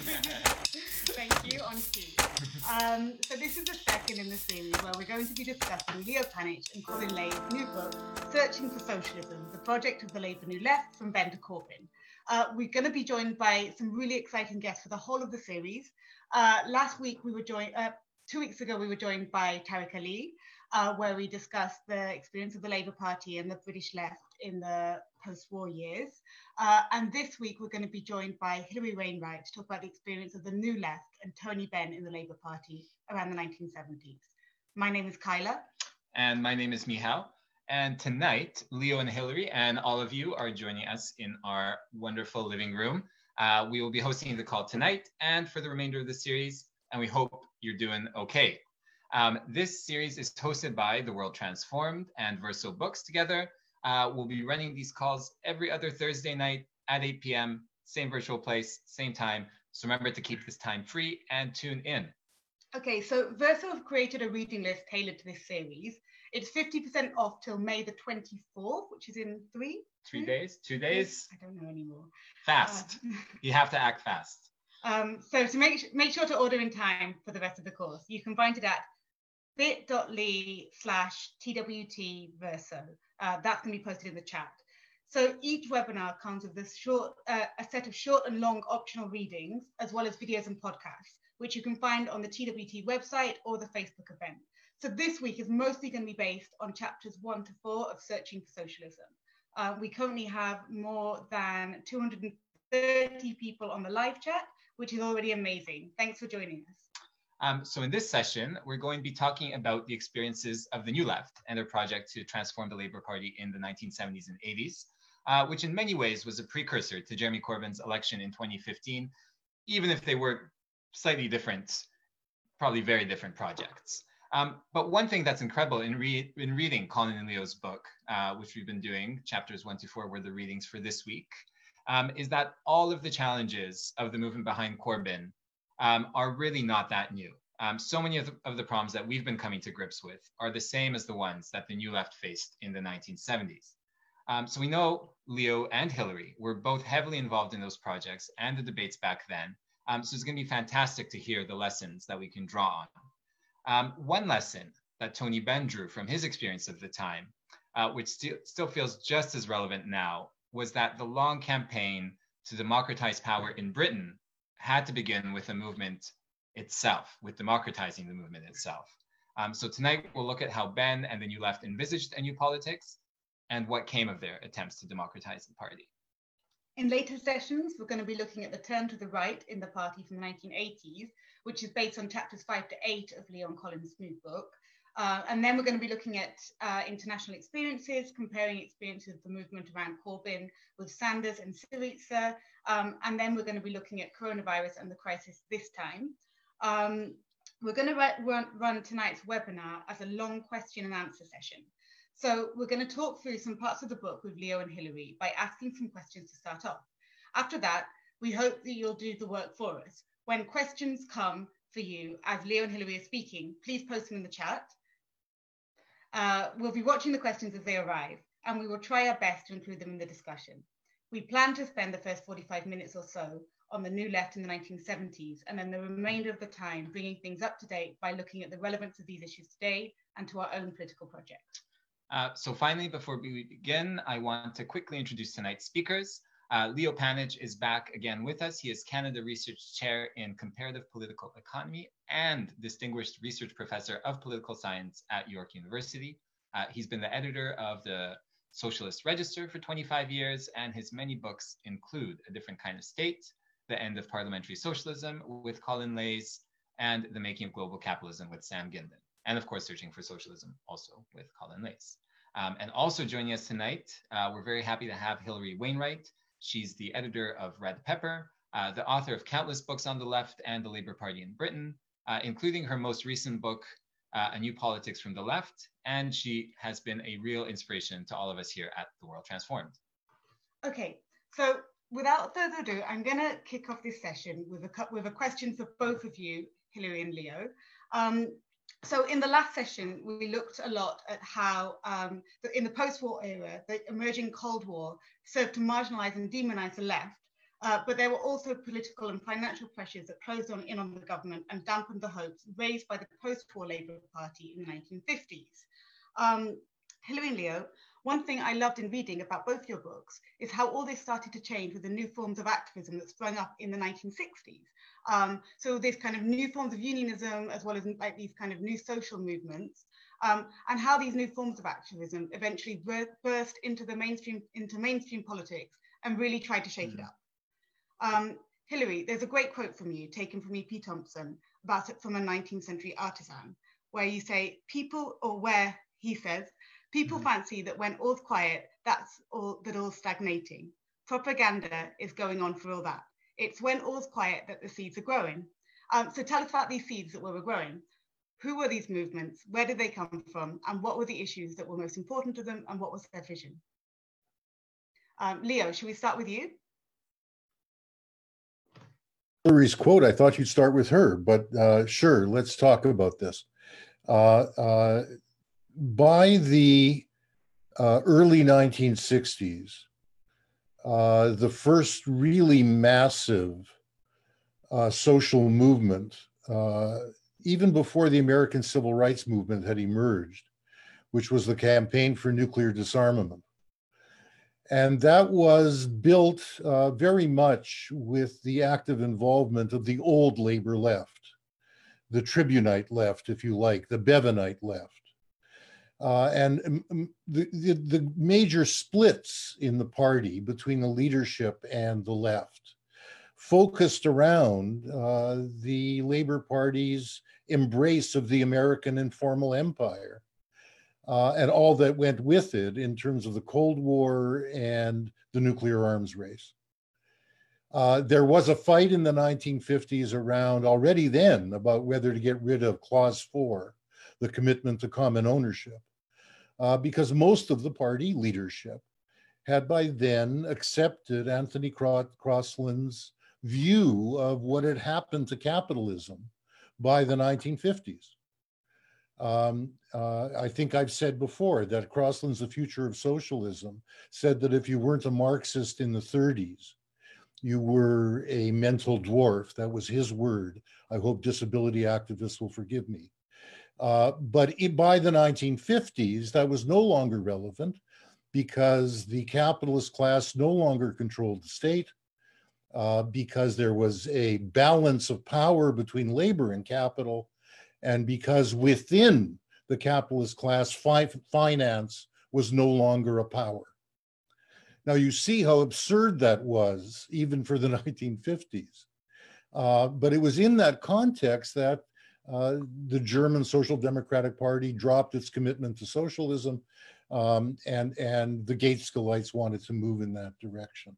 Thank you, on cue. Um, so this is the second in the series where we're going to be discussing Leo Panitch and Colin Leys' new book, Searching for Socialism, the project of the Labour New Left from Benn to Corbyn. Uh, we're going to be joined by some really exciting guests for the whole of the series. Uh, last week we were joined, uh, two weeks ago we were joined by Tariq Ali, uh, where we discussed the experience of the Labour Party and the British left in the post-war years. Uh, and this week we're going to be joined by Hilary Wainwright to talk about the experience of the New Left and Tony Benn in the Labour Party around the 1970s. My name is Kyla. And my name is Mihal. And tonight, Leo and Hilary and all of you are joining us in our wonderful living room. Uh, we will be hosting the call tonight and for the remainder of the series, and we hope you're doing okay. Um, this series is hosted by The World Transformed and Verso Books together, uh, we'll be running these calls every other Thursday night at 8 p.m., same virtual place, same time. So remember to keep this time free and tune in. Okay, so Verso have created a reading list tailored to this series. It's 50% off till May the 24th, which is in three? Three two? days? Two days? I don't know anymore. Fast. Uh, you have to act fast. Um, so to make, make sure to order in time for the rest of the course, you can find it at bit.ly slash twt verso. Uh, that's going to be posted in the chat. So each webinar comes with this short, uh, a set of short and long optional readings, as well as videos and podcasts, which you can find on the TWT website or the Facebook event. So this week is mostly going to be based on chapters one to four of Searching for Socialism. Uh, we currently have more than 230 people on the live chat, which is already amazing. Thanks for joining us. Um, so in this session, we're going to be talking about the experiences of the New Left and their project to transform the Labour Party in the 1970s and 80s, uh, which in many ways was a precursor to Jeremy Corbyn's election in 2015, even if they were slightly different, probably very different projects. Um, but one thing that's incredible in, re in reading Colin and Leo's book, uh, which we've been doing, chapters one to four were the readings for this week, um, is that all of the challenges of the movement behind Corbyn um, are really not that new. Um, so many of the, of the, problems that we've been coming to grips with are the same as the ones that the New Left faced in the 1970s. Um, so we know Leo and Hilary were both heavily involved in those projects and the debates back then. Um, so it's going to be fantastic to hear the lessons that we can draw on. Um, one lesson that Tony Benn drew from his experience of the time, uh, which st still feels just as relevant now, was that the long campaign to democratize power in Britain had to begin with the movement itself, with democratizing the movement itself. Um, so tonight we'll look at how Benn and the New Left envisaged a new politics and what came of their attempts to democratize the party. In later sessions, we're going to be looking at the turn to the right in the party from the 1980s, which is based on chapters five to eight of Leon Collins' new book. Uh, and then we're going to be looking at uh, international experiences, comparing experiences of the movement around Corbyn with Sanders and Syriza. Um, and then we're going to be looking at coronavirus and the crisis this time. Um, we're going to run, run tonight's webinar as a long question and answer session. So we're going to talk through some parts of the book with Leo and Hilary by asking some questions to start off. After that, we hope that you'll do the work for us. When questions come for you as Leo and Hilary are speaking, please post them in the chat. Uh, we'll be watching the questions as they arrive, and we will try our best to include them in the discussion. We plan to spend the first 45 minutes or so on the new left in the 1970s, and then the remainder of the time bringing things up to date by looking at the relevance of these issues today and to our own political project. Uh, so finally, before we begin, I want to quickly introduce tonight's speakers. Uh, Leo Panitch is back again with us. He is Canada Research Chair in Comparative Political Economy and Distinguished Research Professor of Political Science at York University. Uh, he's been the editor of the Socialist Register for 25 years, and his many books include A Different Kind of State, The End of Parliamentary Socialism with Colin Leys, and The Making of Global Capitalism with Sam Gindin, and of course, Searching for Socialism also with Colin Leys. Um, and also joining us tonight, uh, we're very happy to have Hilary Wainwright. She's the editor of Red Pepper, uh, the author of countless books on the left and the Labour Party in Britain, uh, including her most recent book, uh, A New Politics from the Left. And she has been a real inspiration to all of us here at The World Transformed. Okay, so without further ado, I'm going to kick off this session with a, with a question for both of you, Hilary and Leo. Um, so in the last session, we looked a lot at how um, in the post-war era, the emerging Cold War served to marginalize and demonize the left Uh, but there were also political and financial pressures that closed on in on the government and dampened the hopes raised by the post-war Labour Party in the 1950s. Um, Hilary and Leo, one thing I loved in reading about both your books is how all this started to change with the new forms of activism that sprung up in the 1960s. Um, so this kind of new forms of unionism, as well as like these kind of new social movements, um, and how these new forms of activism eventually burst into the mainstream into mainstream politics and really tried to shake mm -hmm. it up. Um, Hilary, there's a great quote from you taken from E.P. Thompson about it from a 19th century artisan, where you say, people, or where he says, people mm-hmm. fancy that when all's quiet, that's all that all's stagnating. Propaganda is going on for all that. It's when all's quiet that the seeds are growing. Um, so tell us about these seeds that were growing. Who were these movements? Where did they come from? And what were the issues that were most important to them? And what was their vision? Um, Leo, should we start with you? Hilary's quote, I thought you'd start with her, but uh, sure, let's talk about this. Uh, uh, by the uh, early 1960s, uh, the first really massive uh, social movement, even before the American Civil Rights Movement had emerged, which was the Campaign for Nuclear Disarmament. And that was built uh, very much with the active involvement of the old labor left, the Tribunite left, if you like, the Bevanite left. Uh, and um, um, the, the, the, major splits in the party between the leadership and the left focused around uh, the Labor Party's embrace of the American informal empire uh, and all that went with it in terms of the Cold War and the nuclear arms race. Uh, there was a fight in the 1950s around already then about whether to get rid of Clause 4, the commitment to common ownership, uh, because most of the party leadership had by then accepted Anthony Crosland's view of what had happened to capitalism by the 1950s. Um, uh, I think I've said before that Crosland's The Future of Socialism said that if you weren't a Marxist in the 30s, you were a mental dwarf. That was his word. I hope disability activists will forgive me. Uh, but it, by the 1950s, that was no longer relevant because the capitalist class no longer controlled the state, uh, because there was a balance of power between labor and capital, and because within the capitalist class, fi finance was no longer a power. Now you see how absurd that was, even for the 1950s. Uh, but it was in that context that uh, the German Social Democratic Party dropped its commitment to socialism, um, and, and the Gaitskellites wanted to move in that direction.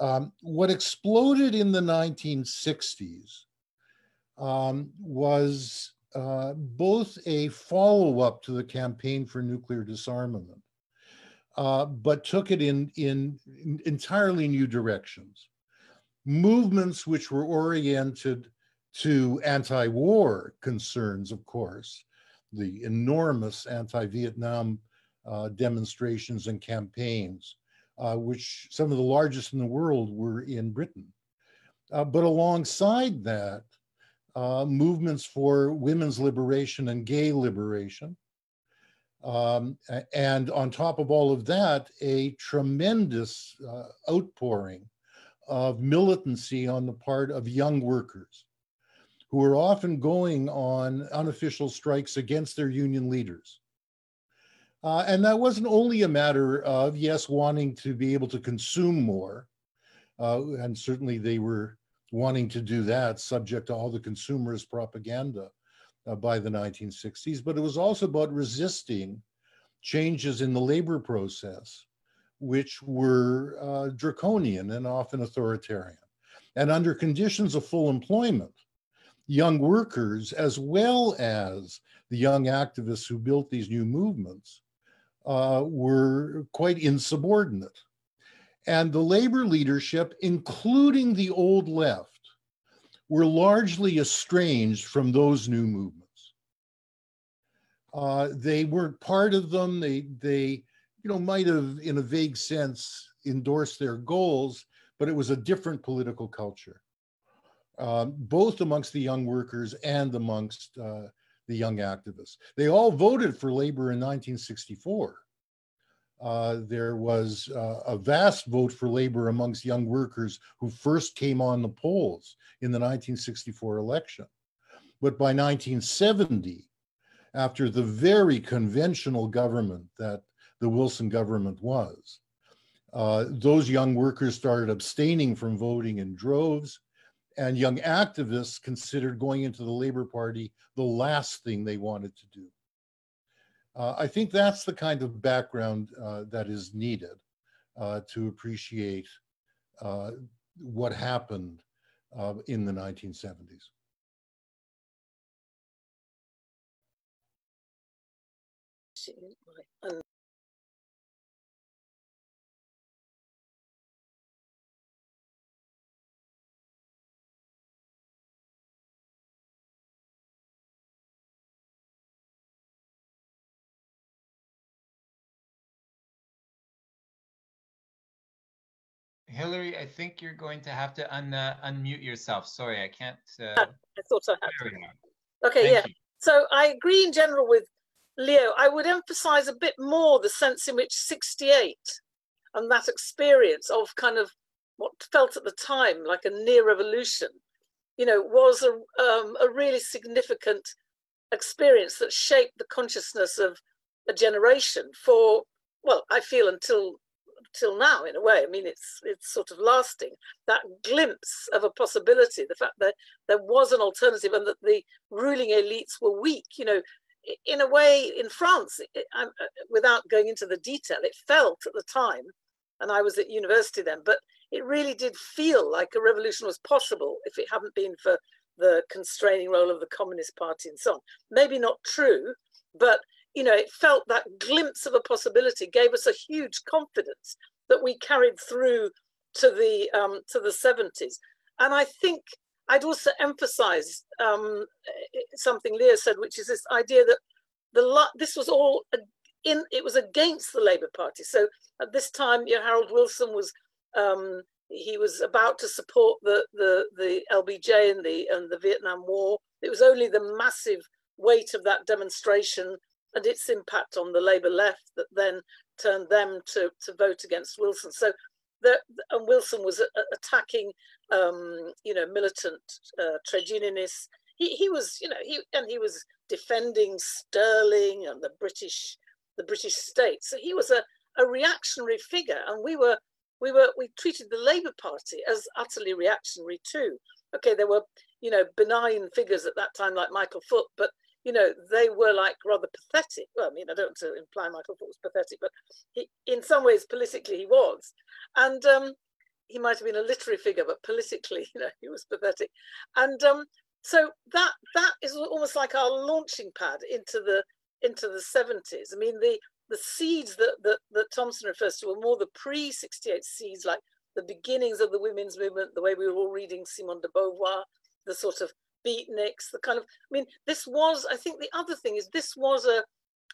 Um, what exploded in the 1960s um, was uh, both a follow up to the campaign for nuclear disarmament, uh, but took it in, in entirely new directions. Movements which were oriented to anti war concerns, of course, the enormous anti Vietnam uh, demonstrations and campaigns, uh, which some of the largest in the world were in Britain. Uh, but alongside that, uh, movements for women's liberation and gay liberation. Um, and on top of all of that, a tremendous uh, outpouring of militancy on the part of young workers who are often going on unofficial strikes against their union leaders. Uh, and that wasn't only a matter of, yes, wanting to be able to consume more, uh, and certainly they were wanting to do that, subject to all the consumerist propaganda uh, by the 1960s. But it was also about resisting changes in the labor process, which were uh, draconian and often authoritarian. And under conditions of full employment, young workers, as well as the young activists who built these new movements, uh, were quite insubordinate. And the labor leadership, including the old left, were largely estranged from those new movements. Uh, they weren't part of them. They, they, you know, might have, in a vague sense, endorsed their goals, but it was a different political culture, um, both amongst the young workers and amongst uh, the young activists. They all voted for labor in 1964. Uh, there was uh, a vast vote for labor amongst young workers who first came on the polls in the 1964 election. But by 1970, after the very conventional government that the Wilson government was, uh, those young workers started abstaining from voting in droves, and young activists considered going into the Labor Party the last thing they wanted to do. Uh, I think that's the kind of background uh, that is needed uh, to appreciate uh, what happened uh, in the 1970s. Hilary, I think you're going to have to un, uh, unmute yourself. Sorry, I can't. Uh, I thought I had. Okay, Thank yeah. You. So I agree in general with Leo. I would emphasize a bit more the sense in which 68 and that experience of kind of what felt at the time like a near revolution, you know, was a, um, a really significant experience that shaped the consciousness of a generation for, well, I feel until till now in a way. I mean, it's it's sort of lasting that glimpse of a possibility, the fact that there was an alternative and that the ruling elites were weak. You know, in a way, in France, it, uh, without going into the detail, it felt at the time, and I was at university then, but it really did feel like a revolution was possible if it hadn't been for the constraining role of the Communist Party and so on. Maybe not true, but you know, it felt that glimpse of a possibility gave us a huge confidence that we carried through to the um, to the 70s. And I think I'd also emphasize um, something Leo said, which is this idea that the this was all in it was against the Labour Party. So at this time, you know, Harold Wilson was um, he was about to support the the the LBJ and the and the Vietnam War. It was only the massive weight of that demonstration and its impact on the Labour left that then turned them to, to vote against Wilson. So the, and Wilson was attacking, um, you know, militant uh, trade unionists. He, he was, you know, he and he was defending Sterling and the British, the British state. So he was a, a reactionary figure, and we were, we were, we treated the Labour Party as utterly reactionary too. Okay, there were, you know, benign figures at that time like Michael Foot, but you know, they were like rather pathetic. Well, I mean, I don't want to imply Michael Foot was pathetic, but he, in some ways, politically, he was. And um, he might have been a literary figure, but politically, you know, he was pathetic. And um, so that that is almost like our launching pad into the into the 70s. I mean, the the seeds that, that, that Thompson refers to were more the pre-68 seeds, like the beginnings of the women's movement, the way we were all reading Simone de Beauvoir, the sort of beatniks, the kind of, I mean, this was, I think the other thing is this was a,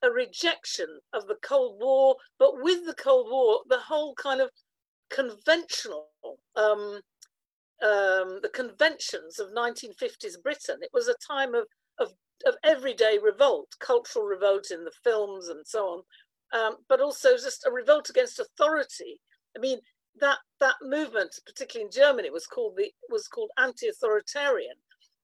a rejection of the Cold War, but with the Cold War, the whole kind of conventional, um, um, the conventions of 1950s Britain. It was a time of, of, of everyday revolt, cultural revolt in the films and so on, um, but also just a revolt against authority. I mean, that that movement, particularly in Germany, was called the was called anti-authoritarian,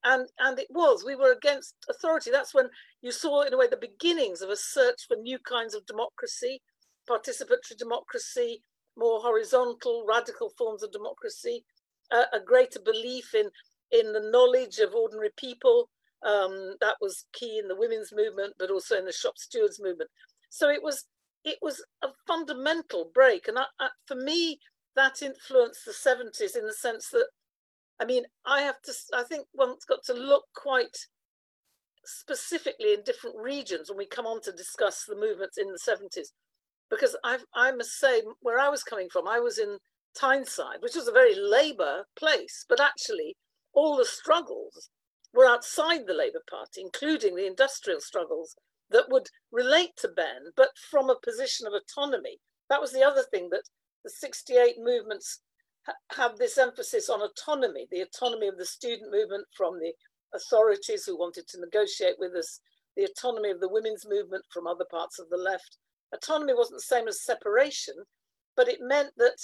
and and it was we were against authority. That's when you saw in a way the beginnings of a search for new kinds of democracy participatory democracy more horizontal radical forms of democracy uh, a greater belief in in the knowledge of ordinary people. Um, that was key in the women's movement but also in the shop stewards movement. So it was it was a fundamental break. And I, I, for me that influenced the 70s in the sense that I mean, I have to, I think one's got to look quite specifically in different regions when we come on to discuss the movements in the 70s. Because I've, I must say, where I was coming from, I was in Tyneside, which was a very Labour place, but actually all the struggles were outside the Labour Party, including the industrial struggles that would relate to Benn, but from a position of autonomy. That was the other thing that the 68 movements had this emphasis on autonomy, the autonomy of the student movement from the authorities who wanted to negotiate with us, the autonomy of the women's movement from other parts of the left. Autonomy wasn't the same as separation, but it meant that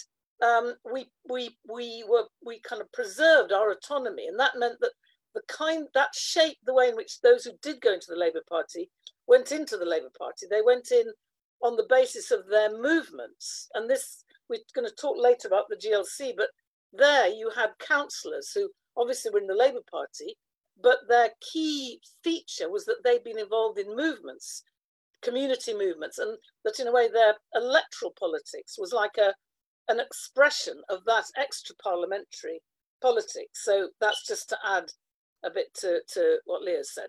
um, we we we were we kind of preserved our autonomy, and that meant that the kind that shaped the way in which those who did go into the Labour Party went into the Labour Party. They went in on the basis of their movements, and this we're going to talk later about the GLC, but there you had councillors who obviously were in the Labour Party, but their key feature was that they'd been involved in movements, community movements, and that in a way their electoral politics was like a an expression of that extra parliamentary politics. So that's just to add a bit to, to what Leo said.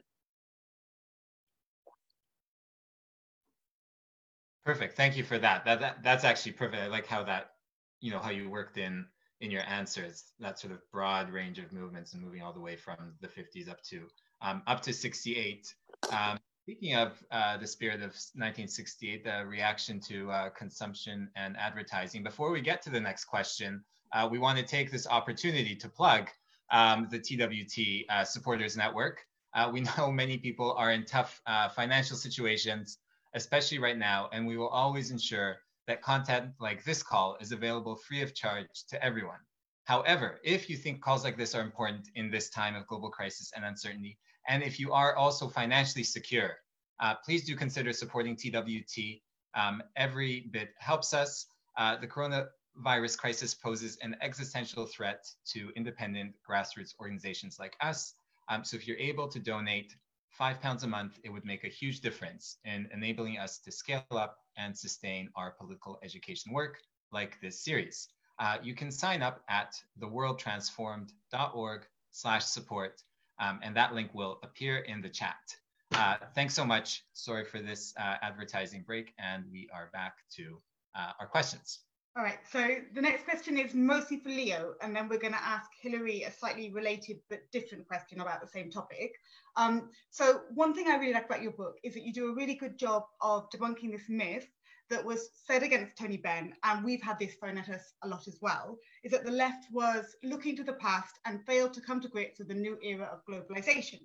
Perfect. Thank you for that. That, that that's actually perfect. I like how that, you know, how you worked in in your answers that sort of broad range of movements and moving all the way from the 50s up to um, up to 68. Um, speaking of uh, the spirit of 1968, the reaction to uh, consumption and advertising. Before we get to the next question, uh, we want to take this opportunity to plug um, the TWT uh, Supporters Network. Uh, we know many people are in tough uh, financial situations especially right now, and we will always ensure that content like this call is available free of charge to everyone. However, if you think calls like this are important in this time of global crisis and uncertainty, and if you are also financially secure, uh, please do consider supporting TWT. Um, every bit helps us. Uh, the coronavirus crisis poses an existential threat to independent grassroots organizations like us. Um, so if you're able to donate, five pounds a month, it would make a huge difference in enabling us to scale up and sustain our political education work like this series. Uh, you can sign up at theworldtransformed.org slash support, um, and that link will appear in the chat. Uh, thanks so much. Sorry for this uh, advertising break, and we are back to uh, our questions. All right, so the next question is mostly for Leo, and then we're going to ask Hilary a slightly related but different question about the same topic. Um, so one thing I really like about your book is that you do a really good job of debunking this myth that was said against Tony Benn, and we've had this thrown at us a lot as well, is that the left was looking to the past and failed to come to grips with the new era of globalization.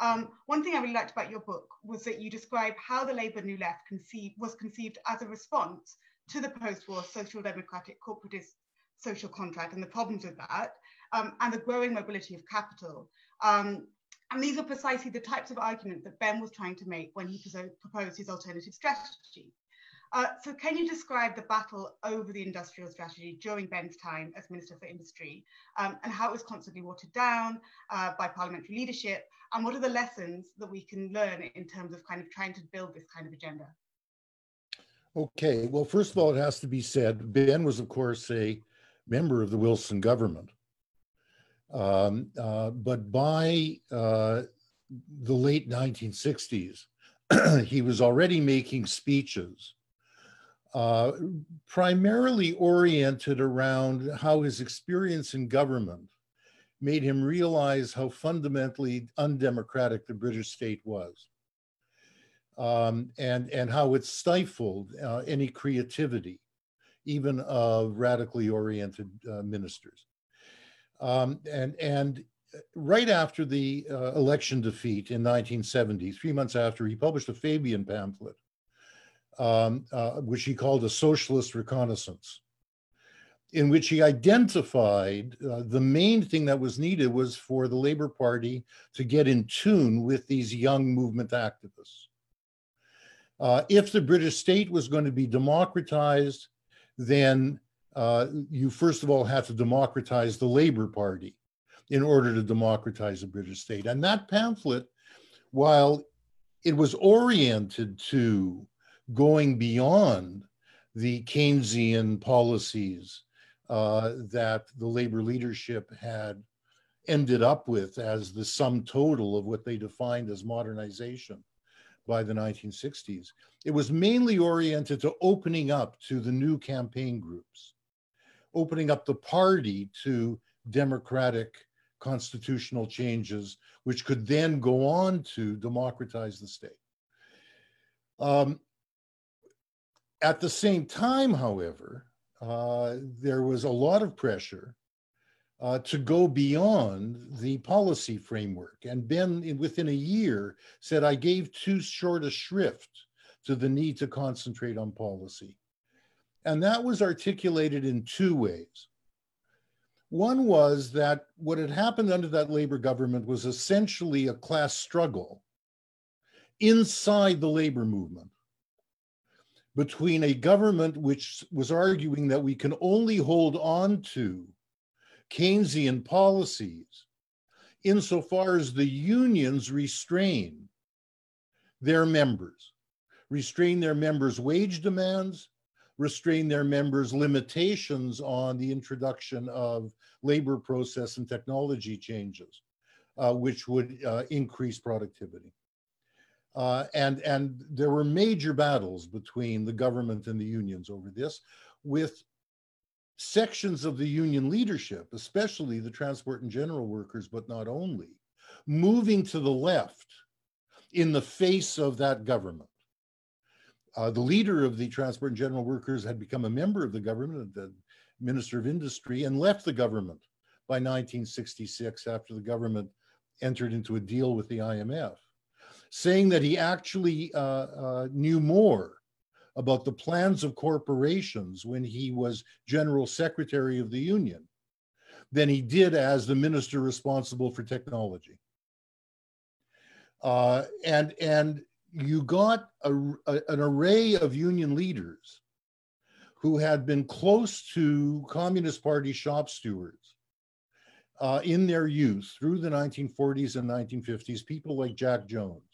Um, one thing I really liked about your book was that you describe how the Labour New Left was conceived as a response to the post-war social democratic corporatist social contract and the problems with that, um, and the growing mobility of capital. Um, and these are precisely the types of arguments that Benn was trying to make when he proposed his alternative strategy. Uh, so can you describe the battle over the industrial strategy during Benn's time as Minister for Industry um, and how it was constantly watered down uh, by parliamentary leadership? And what are the lessons that we can learn in terms of kind of trying to build this kind of agenda? Okay, well, first of all, it has to be said, Benn was, of course, a member of the Wilson government. Um, uh, but by uh, the late 1960s, he was already making speeches uh, primarily oriented around how his experience in government made him realize how fundamentally undemocratic the British state was um, and, and how it stifled uh, any creativity, even of radically oriented uh, ministers. Um, and, and right after the uh, election defeat in 1970, three months after, he published a Fabian pamphlet, um, uh, which he called a socialist reconnaissance in which he identified uh, the main thing that was needed was for the Labour Party to get in tune with these young movement activists. Uh, if the British state was going to be democratized, then uh, you first of all have to democratize the Labour Party in order to democratize the British state. And that pamphlet, while it was oriented to going beyond the Keynesian policies uh, that the labor leadership had ended up with as the sum total of what they defined as modernization by the 1960s. It was mainly oriented to opening up to the new campaign groups, opening up the party to democratic constitutional changes, which could then go on to democratize the state. Um, at the same time, however, uh, there was a lot of pressure uh, to go beyond the policy framework. And Benn, within a year, said, I gave too short a shrift to the need to concentrate on policy. And that was articulated in two ways. One was that what had happened under that labor government was essentially a class struggle inside the labor movement between a government which was arguing that we can only hold on to Keynesian policies insofar as the unions restrain their members, restrain their members' wage demands, restrain their members' limitations on the introduction of labor process and technology changes, uh, which would uh, increase productivity. Uh, and, and there were major battles between the government and the unions over this, with sections of the union leadership, especially the transport and general workers, but not only, moving to the left in the face of that government. Uh, the leader of the transport and general workers had become a member of the government, the minister of industry, and left the government by 1966 after the government entered into a deal with the IMF, saying that he actually uh, uh, knew more about the plans of corporations when he was general secretary of the union than he did as the minister responsible for technology. Uh, and and you got a, a, an array of union leaders who had been close to Communist Party shop stewards uh, in their youth through the 1940s and 1950s, people like Jack Jones,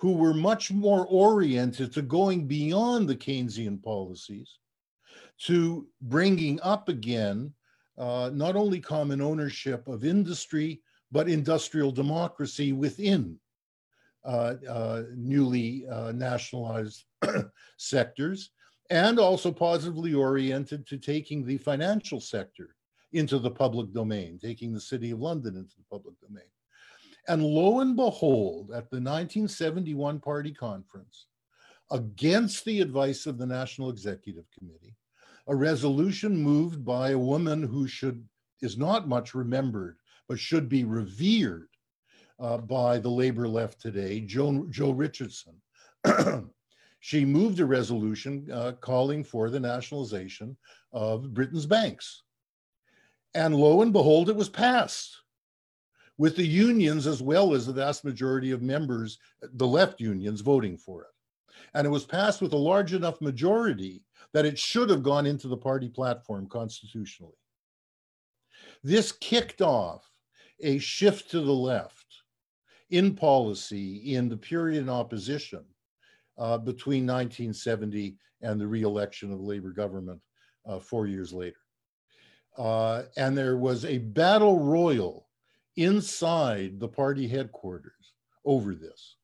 who were much more oriented to going beyond the Keynesian policies, to bringing up again uh, not only common ownership of industry, but industrial democracy within uh, uh, newly uh, nationalized sectors, and also positively oriented to taking the financial sector into the public domain, taking the City of London into the public domain. And lo and behold, at the 1971 party conference, against the advice of the National Executive Committee, a resolution moved by a woman who should is not much remembered, but should be revered uh, by the labor left today, Jo, Jo Richardson. she moved a resolution uh, calling for the nationalization of Britain's banks. And lo and behold, it was passed with the unions as well as the vast majority of members, the left unions, voting for it. And it was passed with a large enough majority that it should have gone into the party platform constitutionally. This kicked off a shift to the left in policy in the period in opposition uh, between 1970 and the re-election of the Labor government uh, four years later. Uh, and there was a battle royal inside the party headquarters over this.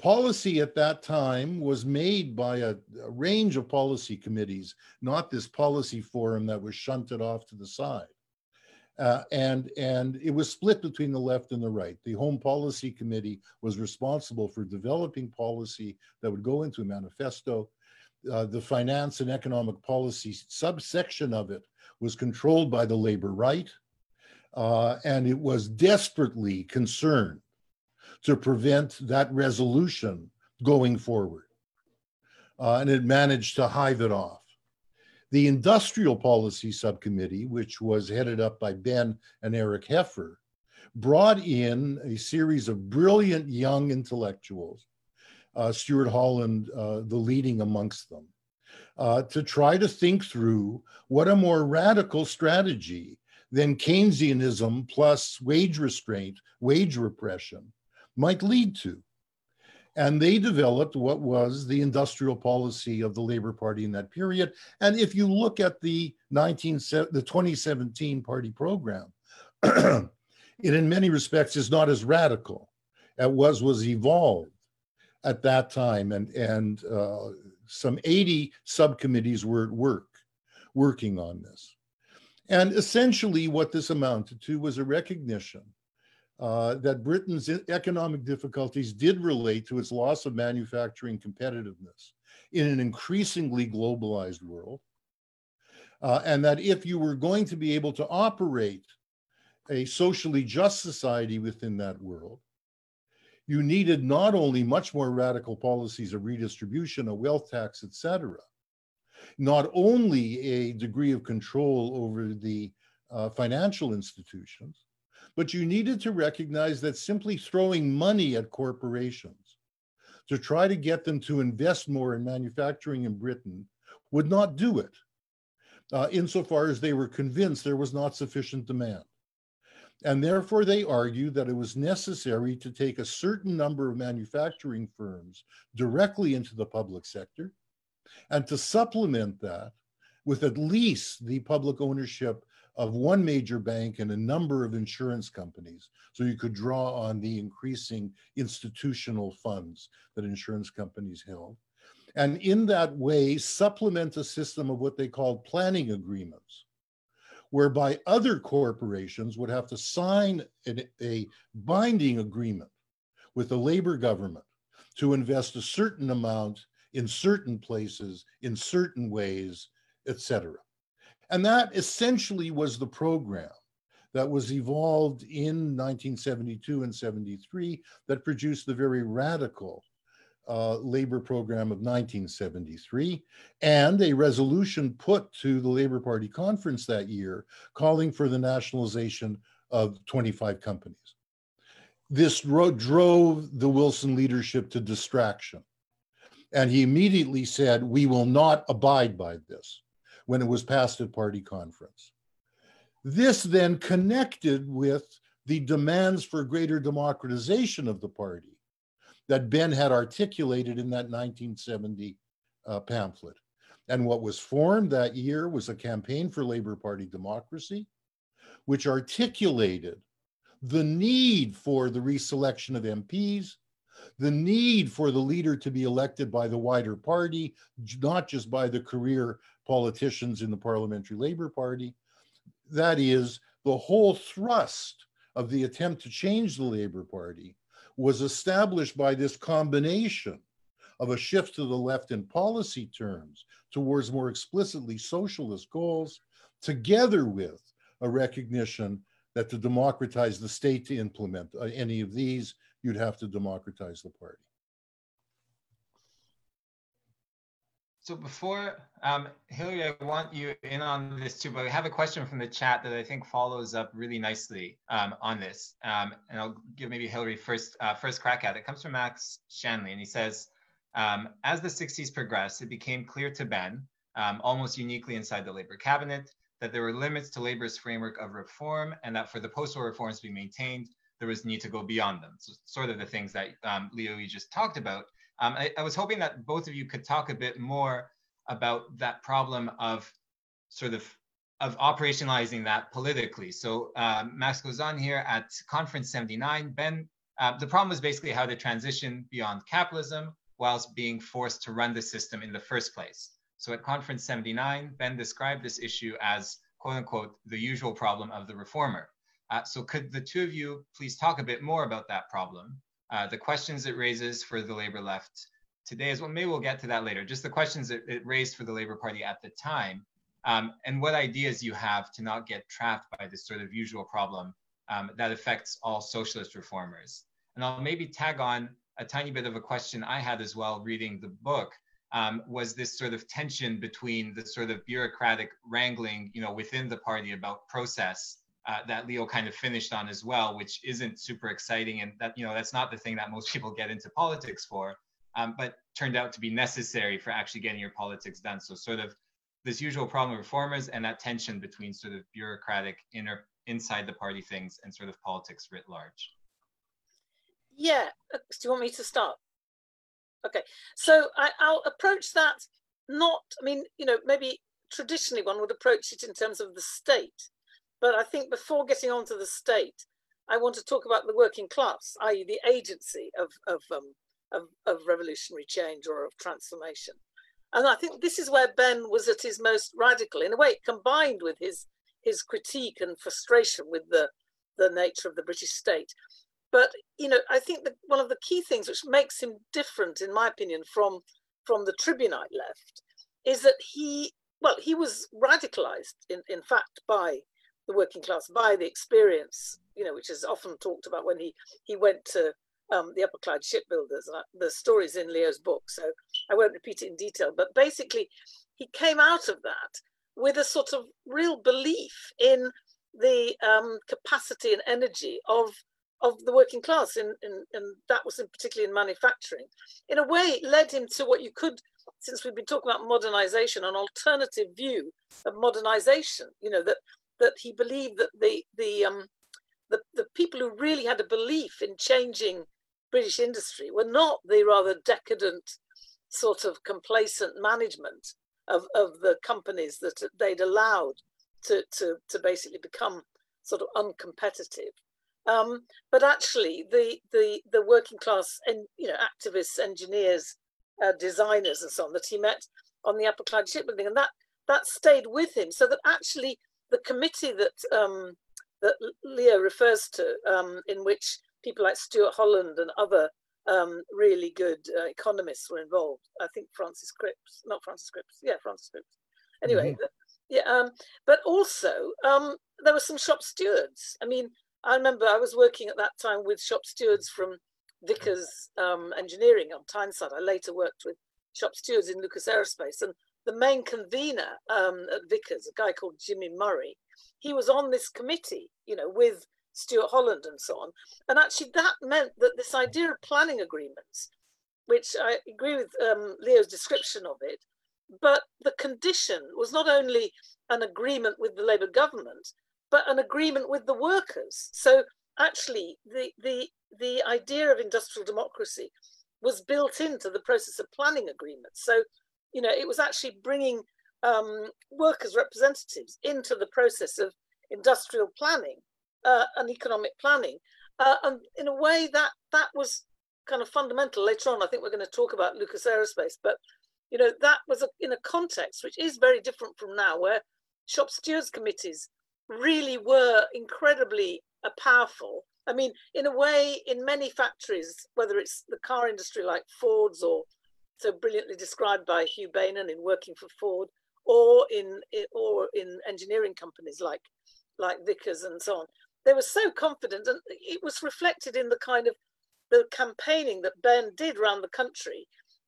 Policy at that time was made by a, a, range of policy committees, not this policy forum that was shunted off to the side. Uh, and, and it was split between the left and the right. The Home Policy Committee was responsible for developing policy that would go into a manifesto. Uh, the finance and economic policy subsection of it was controlled by the labor right uh, and it was desperately concerned to prevent that resolution going forward. Uh, and it managed to hive it off. The Industrial Policy Subcommittee, which was headed up by Benn and Eric Heffer, brought in a series of brilliant young intellectuals, uh, Stuart Holland, uh, the leading amongst them, uh, to try to think through what a more radical strategy then Keynesianism plus wage restraint, wage repression might lead to. And they developed what was the industrial policy of the Labor Party in that period. And if you look at the 19, the 2017 party program, it in many respects is not as radical as was was evolved at that time. And, and uh, some 80 subcommittees were at work working on this. And essentially, what this amounted to was a recognition uh, that Britain's economic difficulties did relate to its loss of manufacturing competitiveness in an increasingly globalized world, Uh, and that if you were going to be able to operate a socially just society within that world, you needed not only much more radical policies of redistribution, a wealth tax, etc., not only a degree of control over the uh, financial institutions, but you needed to recognize that simply throwing money at corporations to try to get them to invest more in manufacturing in Britain would not do it, uh, insofar as they were convinced there was not sufficient demand. And therefore, they argued that it was necessary to take a certain number of manufacturing firms directly into the public sector and to supplement that with at least the public ownership of one major bank and a number of insurance companies. So you could draw on the increasing institutional funds that insurance companies held. And in that way, supplement a system of what they called planning agreements, whereby other corporations would have to sign an, a binding agreement with the labor government to invest a certain amount in certain places, in certain ways, etc. And that essentially was the program that was evolved in 1972 and 73 that produced the very radical uh, labor program of 1973 and a resolution put to the Labor Party conference that year calling for the nationalization of 25 companies. This drove the Wilson leadership to distraction. And he immediately said, We will not abide by this when it was passed at party conference. This then connected with the demands for greater democratization of the party that Benn had articulated in that 1970 uh, pamphlet. And what was formed that year was a campaign for Labor Party democracy, which articulated the need for the reselection of MPs, the need for the leader to be elected by the wider party, not just by the career politicians in the Parliamentary Labor Party. That is, the whole thrust of the attempt to change the Labor Party was established by this combination of a shift to the left in policy terms towards more explicitly socialist goals, together with a recognition that to democratize the state to implement uh, any of these, you'd have to democratize the party. So before, um, Hilary, I want you in on this too, but I have a question from the chat that I think follows up really nicely um, on this. Um, and I'll give maybe Hilary first, uh, first crack at it. It comes from Max Shanley, and he says, um, as the 60s progressed, it became clear to Benn, um, almost uniquely inside the Labour cabinet, that there were limits to Labour's framework of reform, and that for the post-war reforms to be maintained, there was need to go beyond them. So sort of the things that um, Leo, you just talked about. Um, I, I, was hoping that both of you could talk a bit more about that problem of sort of of operationalizing that politically. So um, Max goes on here at conference 79. Benn, uh, the problem was basically how to transition beyond capitalism whilst being forced to run the system in the first place. So at conference 79, Benn described this issue as quote unquote the usual problem of the reformer. Uh, so could the two of you please talk a bit more about that problem uh, the questions it raises for the Labour left today as well. Maybe we'll get to that later. Just the questions it raised for the Labour Party at the time, um, and what ideas you have to not get trapped by this sort of usual problem um, that affects all socialist reformers. And I'll maybe tag on a tiny bit of a question I had as well reading the book. Um, was this sort of tension between the sort of bureaucratic wrangling, you know, within the party about process uh, that Leo kind of finished on as well, which isn't super exciting, and that you know that's not the thing that most people get into politics for, um, but turned out to be necessary for actually getting your politics done. So sort of this usual problem of reformers and that tension between sort of bureaucratic inner inside the party things and sort of politics writ large. Yeah, uh, do you want me to start? Okay, so I, I'll approach that not. I mean, you know, maybe traditionally one would approach it in terms of the state but I think before getting on to the state, I want to talk about the working class, i.e., the agency of, of, um, of, of revolutionary change or of transformation. And I think this is where Benn was at his most radical, in a way, combined with his his critique and frustration with the the nature of the British state. But you know, I think that one of the key things which makes him different, in my opinion, from from the Tribunite left, is that he well, he was radicalized, in, in fact, by the working class, by the experience, you know, which is often talked about when he, he went to um, the Upper Clyde shipbuilders. Uh, the stories in Leo's book, so I won't repeat it in detail. But basically, he came out of that with a sort of real belief in the um, capacity and energy of of the working class, and that was in particularly in manufacturing. In a way, it led him to what you could, since we've been talking about modernization, an alternative view of modernization. You know that that he believed that the the um, the, the people who really had a belief in changing British industry were not the rather decadent, sort of complacent management of, of the companies that they'd allowed to, to, to basically become sort of uncompetitive. Um, but actually, the, the, the working class and you know activists, engineers, uh, designers, and so on that he met on the Upper Clyde shipbuilding, and that that stayed with him. So that actually, the committee that um, that Leo refers to, um, in which people like Stuart Holland and other um, really good uh, economists were involved. I think Francis Cripps, not Francis Cripps, yeah, Francis Cripps. Anyway, mm-hmm. yeah, um, but also um, there were some shop stewards. I mean, I remember I was working at that time with shop stewards from Vickers um, Engineering on Tyneside. I later worked with shop stewards in Lucas Aerospace, and the main convener um, at Vickers, a guy called Jimmy Murray, he was on this committee, you know, with Stuart Holland and so on. And actually, that meant that this idea of planning agreements, which I agree with um, Leo's description of it, but the condition was not only an agreement with the Labour government, but an agreement with the workers. So actually, the the the idea of industrial democracy was built into the process of planning agreements. So, you know, it was actually bringing um, workers' representatives into the process of industrial planning uh, and economic planning. Uh, and in a way, that that was kind of fundamental. Later on, I think we're going to talk about Lucas Aerospace, but you know that was a, in a context which is very different from now, where shop stewards committees really were incredibly uh, powerful. I mean, in a way, in many factories, whether it's the car industry like Ford's or so brilliantly described by Huw Beynon in working for Ford, or in or in engineering companies like like Vickers and so on, they were so confident, and it was reflected in the kind of the campaigning that Benn did around the country.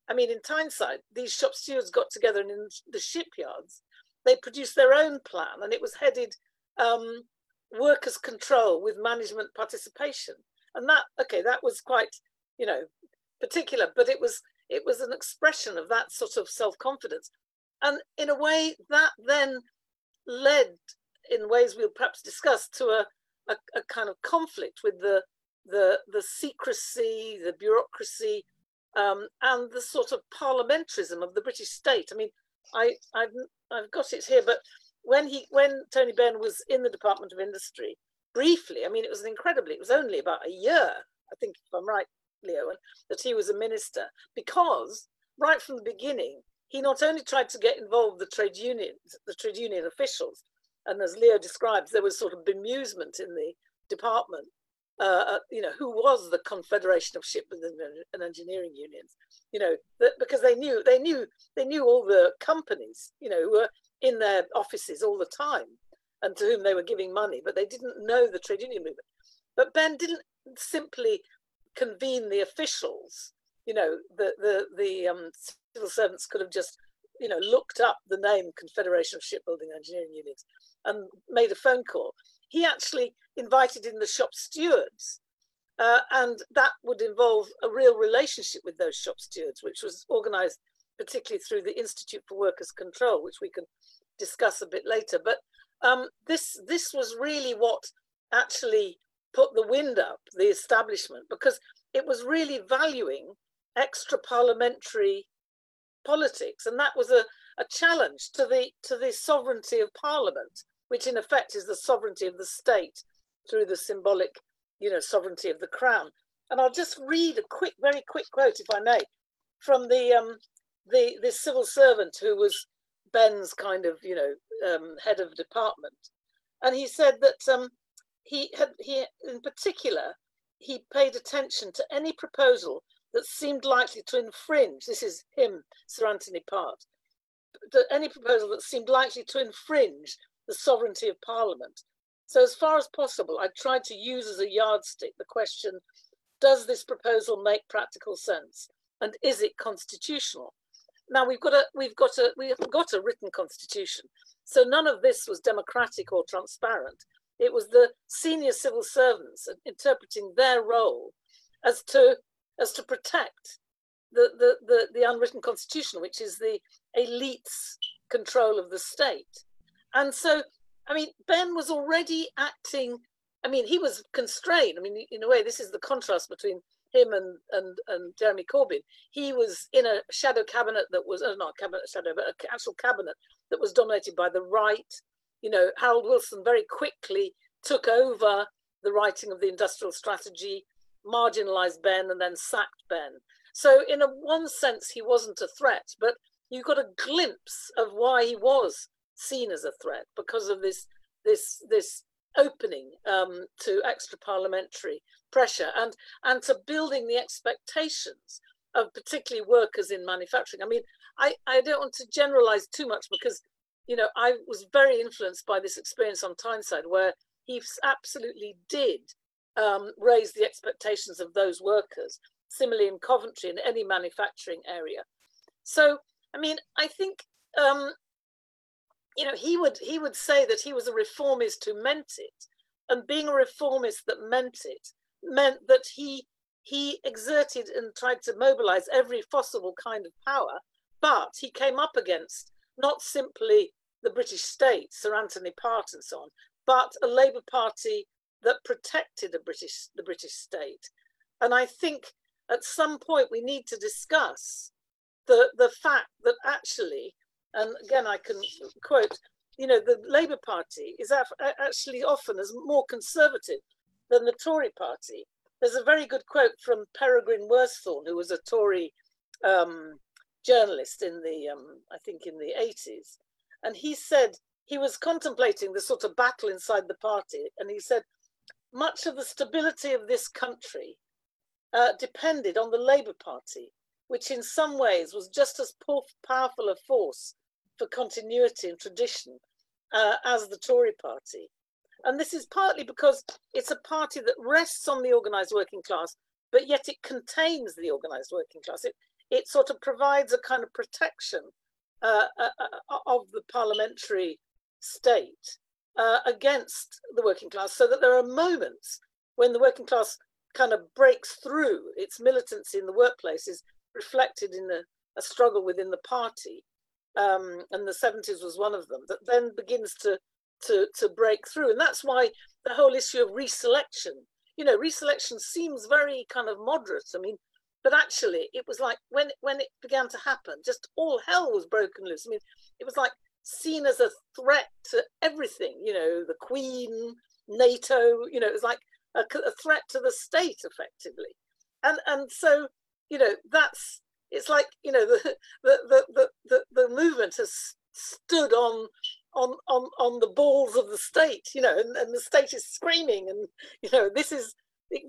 I mean, in Tyneside, these shop stewards got together and in the shipyards, they produced their own plan, and it was headed um, workers' control with management participation. And that, okay, that was quite, you know, particular, but it was it was an expression of that sort of self-confidence. And in a way, that then led, in ways we'll perhaps discuss, to a a, a kind of conflict with the the the secrecy, the bureaucracy, um, and the sort of parliamentarism of the British state. I mean, I I've I've got it here, but when he when Tony Benn was in the Department of Industry, briefly, I mean, it was an incredibly. It was only about a year, I think, if I'm right, Leo, and that he was a minister because right from the beginning, he not only tried to get involved the trade unions, the trade union officials, and as Leo describes, there was sort of bemusement in the department. Uh, you know, who was the Confederation of Shipbuilding and Engineering Unions? You know, that, because they knew they knew they knew all the companies, you know, who were in their offices all the time, and to whom they were giving money, but they didn't know the trade union movement. But Benn didn't simply convene the officials. You know, the the the um, civil servants could have just you know looked up the name Confederation of Shipbuilding Engineering Unions and made a phone call. He actually invited in the shop stewards, uh, and that would involve a real relationship with those shop stewards, which was organized particularly through the Institute for Workers' Control, which we can discuss a bit later. But um, this this was really what actually put the wind up the establishment because it was really valuing extra parliamentary politics, and that was a, a challenge to the to the sovereignty of Parliament which in effect is the sovereignty of the state through the symbolic, you know, sovereignty of the crown. And I'll just read a quick, very quick quote, if I may, from the um, the civil servant who was Benn's kind of, you know, um, head of department, and he said that um, he had he in particular he paid attention to any proposal that seemed likely to infringe. This is him, Sir Antony Part, any proposal that seemed likely to infringe the sovereignty of Parliament. So, as far as possible, I tried to use as a yardstick the question does this proposal make practical sense? And is it constitutional? Now we've got a we've got a we have got a written constitution. So none of this was democratic or transparent. It was the senior civil servants interpreting their role as to as to protect the, the, the, the unwritten constitution, which is the elite's control of the state. And so, I mean, Benn was already acting, I mean, he was constrained. I mean, in a way, this is the contrast between him and, and, and Jeremy Corbyn. He was in a shadow cabinet that was, uh, not a cabinet shadow, but an actual cabinet that was dominated by the right. You know, Harold Wilson very quickly took over the writing of the industrial strategy, marginalized Benn, and then sacked Benn. So, in a one sense, he wasn't a threat, but you got a glimpse of why he was seen as a threat because of this this this opening um, to extra parliamentary pressure and and to building the expectations of particularly workers in manufacturing. I mean, I, I don't want to generalize too much because, you know, I was very influenced by this experience on Tyneside where he absolutely did um, raise the expectations of those workers. Similarly, in Coventry, in any manufacturing area. So, I mean, I think um, you know, he would he would say that he was a reformist who meant it, and being a reformist that meant it meant that he he exerted and tried to mobilize every possible kind of power, but he came up against not simply the British state, Sir Antony Part and so on, but a Labour Party that protected the British the British state. And I think at some point we need to discuss the the fact that actually and again I can quote, you know, the Labour Party is actually often as more conservative than the Tory party. There's a very good quote from Peregrine Worsthorne, who was a Tory um, journalist in the, um, I think, in the 80s. And he said he was contemplating the sort of battle inside the party. And he said, much of the stability of this country uh, depended on the Labour Party, which in some ways was just as powerful a force for continuity and tradition uh, as the Tory party. And this is partly because it's a party that rests on the organised working class, but yet it contains the organised working class. It, it sort of provides a kind of protection uh, uh, uh of the parliamentary state uh, against the working class, so that there are moments when the working class kind of breaks through its militancy in the workplace is reflected in a, a struggle within the party um, and the 70s was one of them, that then begins to, to, to break through. And that's why the whole issue of reselection, you know, reselection seems very kind of moderate. I mean, but actually it was like when, when it began to happen, just all hell was broken loose. I mean, it was like seen as a threat to everything, you know, the Queen, NATO, you know, it was like a, a threat to the state effectively. And, and so, you know, that's it's like you know the the the the, the movement has stood on on on on the balls of the state you know and, and the state is screaming and you know this is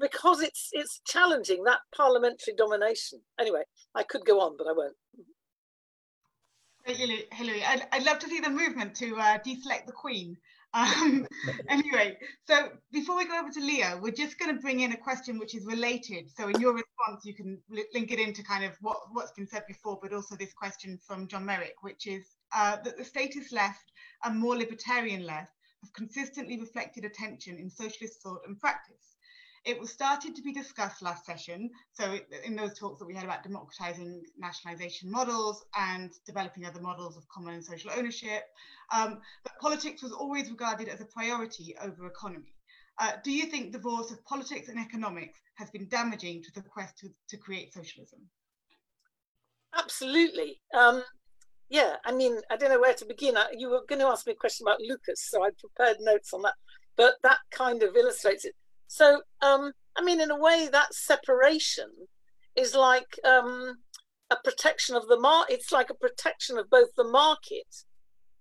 because it's it's challenging that parliamentary domination anyway i could go on but i won't Hilary, I'd, I'd love to see the movement to uh, deselect the Queen. Um, anyway, so before we go over to Leo, we're just going to bring in a question which is related. So in your response, you can link it into kind of what, what's been said before, but also this question from John Merrick, which is uh, that the statist left and more libertarian left have consistently reflected attention in socialist thought and practice. It was started to be discussed last session. So in those talks that we had about democratizing nationalization models and developing other models of common and social ownership, um, but politics was always regarded as a priority over economy. Uh, do you think the divorce of politics and economics has been damaging to the quest to, to create socialism? Absolutely. Um, yeah, I mean, I don't know where to begin. You were going to ask me a question about Lucas, so I prepared notes on that. But that kind of illustrates it. So, um, I mean, in a way, that separation is like um, a protection of the market. It's like a protection of both the market,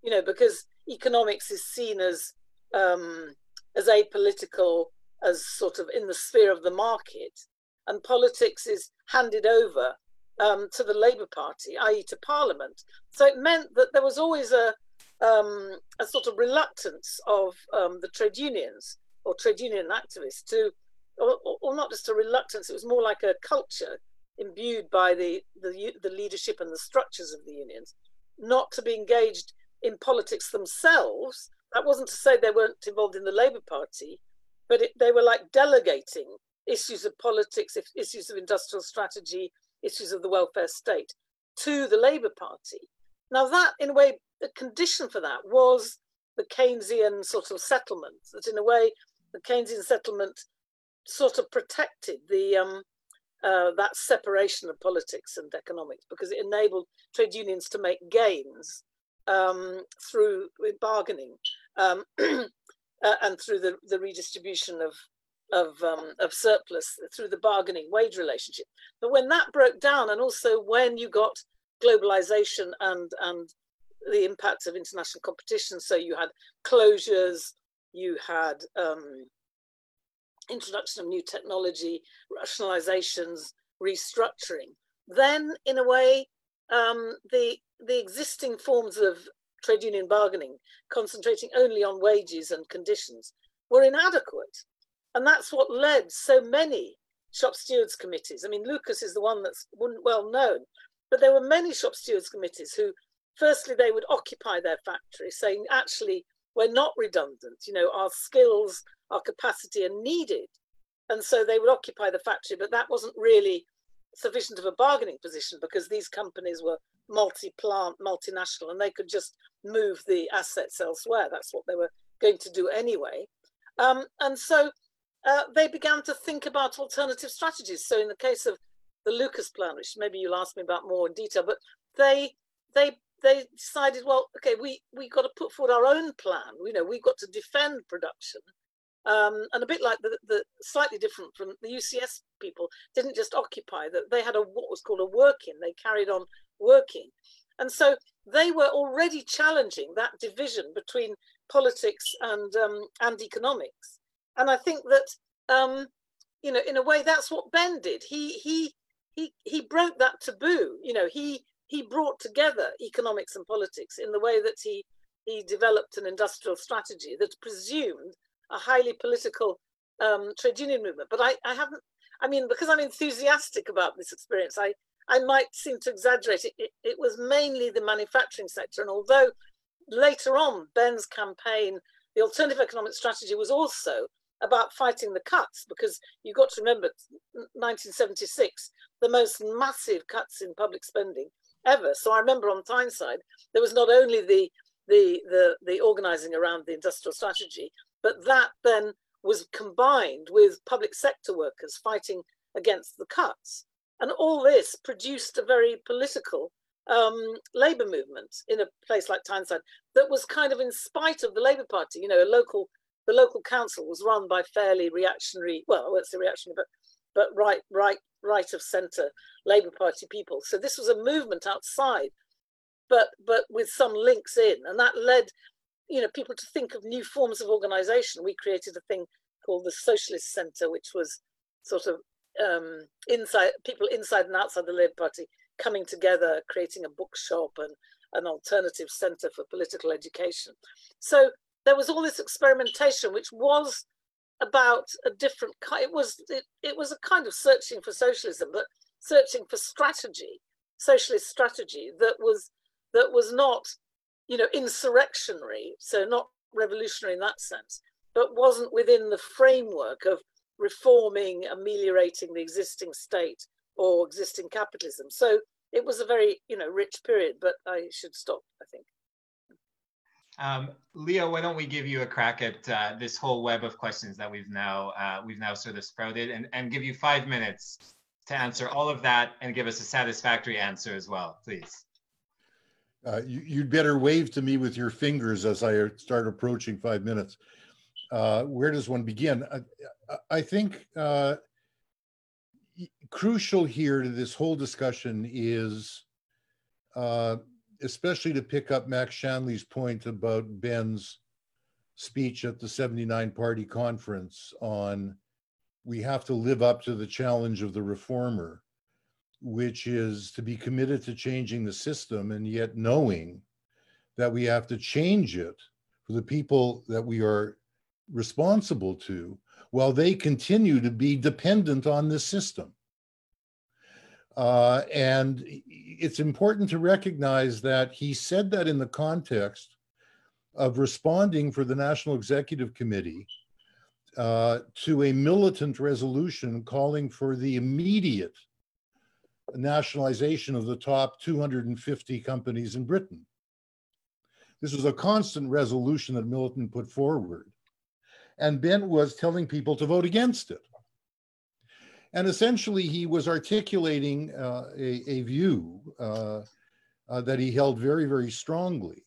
you know, because economics is seen as um, as apolitical, as sort of in the sphere of the market, and politics is handed over um, to the Labour Party, i.e., to Parliament. So it meant that there was always a um, a sort of reluctance of um, the trade unions or trade union activists to, or, or, not just a reluctance, it was more like a culture imbued by the, the, the leadership and the structures of the unions, not to be engaged in politics themselves. That wasn't to say they weren't involved in the Labour Party, but it, they were like delegating issues of politics, issues of industrial strategy, issues of the welfare state to the Labour Party. Now, that, in a way, the condition for that was the Keynesian sort of settlement, that in a way, the Keynesian settlement sort of protected the um, uh, that separation of politics and economics because it enabled trade unions to make gains um, through bargaining um, uh, and through the, the redistribution of of, um, of surplus through the bargaining wage relationship. But when that broke down, and also when you got globalization and and the impact of international competition, so you had closures, you had um, introduction of new technology, rationalizations, restructuring. Then, in a way, um, the the existing forms of trade union bargaining, concentrating only on wages and conditions, were inadequate. And that's what led so many shop stewards committees. I mean, Lucas is the one that's well known, but there were many shop stewards committees who, firstly, they would occupy their factory, saying, actually, we're not redundant. You know, our skills, our capacity are needed. And so they would occupy the factory, but that wasn't really sufficient of a bargaining position because these companies were multi-plant, multinational, and they could just move the assets elsewhere. That's what they were going to do anyway. Um, and so uh, they began to think about alternative strategies. So in the case of the Lucas plan, which maybe you'll ask me about more in detail, but they they they decided, well, okay, we we got to put forward our own plan. You know, we've got to defend production. Um, and a bit like the, the slightly different from the UCS people didn't just occupy that they had a what was called a working they carried on working and so they were already challenging that division between politics and um, and economics and I think that um, you know, in a way, that's what Benn did. He he he he broke that taboo. You know, he he brought together economics and politics in the way that he he developed an industrial strategy that presumed a highly political um, trade union movement. But I, I haven't. I mean, because I'm enthusiastic about this experience, I I might seem to exaggerate it. It, it was mainly the manufacturing sector, and although later on Benn's campaign, the alternative economic strategy was also about fighting the cuts because you've got to remember 1976 the most massive cuts in public spending ever. So i remember on tyneside there was not only the the the, the organizing around the industrial strategy but that then was combined with public sector workers fighting against the cuts. And all this produced a very political um, labor movement in a place like Tyneside that was kind of in spite of the Labour Party, you know, a local the local council was run by fairly reactionary, well, I won't say reactionary, but but right, right, right of centre Labour Party people. So this was a movement outside, but but with some links in, and that led, you know, people to think of new forms of organisation. We created a thing called the Socialist Centre, which was sort of um, inside people inside and outside the Labour Party coming together, creating a bookshop and an alternative centre for political education. So there was all this experimentation, which was about a different kind. It was it, it was a kind of searching for socialism, but searching for strategy, socialist strategy that was that was not, you know, insurrectionary, so not revolutionary in that sense, but wasn't within the framework of reforming, ameliorating the existing state or existing capitalism. So it was a very, you know, rich period. But I should stop. I think. Um, Leo, why don't we give you a crack at uh, this whole web of questions that we've now uh, we've now sort of sprouted, and, and give you five minutes to answer all of that and give us a satisfactory answer as well, please. Uh, you, would better wave to me with your fingers as I start approaching five minutes. Uh, where does one begin? I, I think uh, crucial here to this whole discussion is uh, especially to pick up Max Shanley's point about Benn's speech at the 79 party conference on we have to live up to the challenge of the reformer. which is to be committed to changing the system and yet knowing that we have to change it for the people that we are responsible to while they continue to be dependent on this system. Uh, and it's important to recognize that he said that in the context of responding for the National Executive Committee uh, to a militant resolution calling for the immediate nationalization of the top 250 companies in Britain. This was a constant resolution that Militant put forward. And Benn was telling people to vote against it. And essentially, he was articulating uh, a, a, view uh, uh, that he held very, very strongly,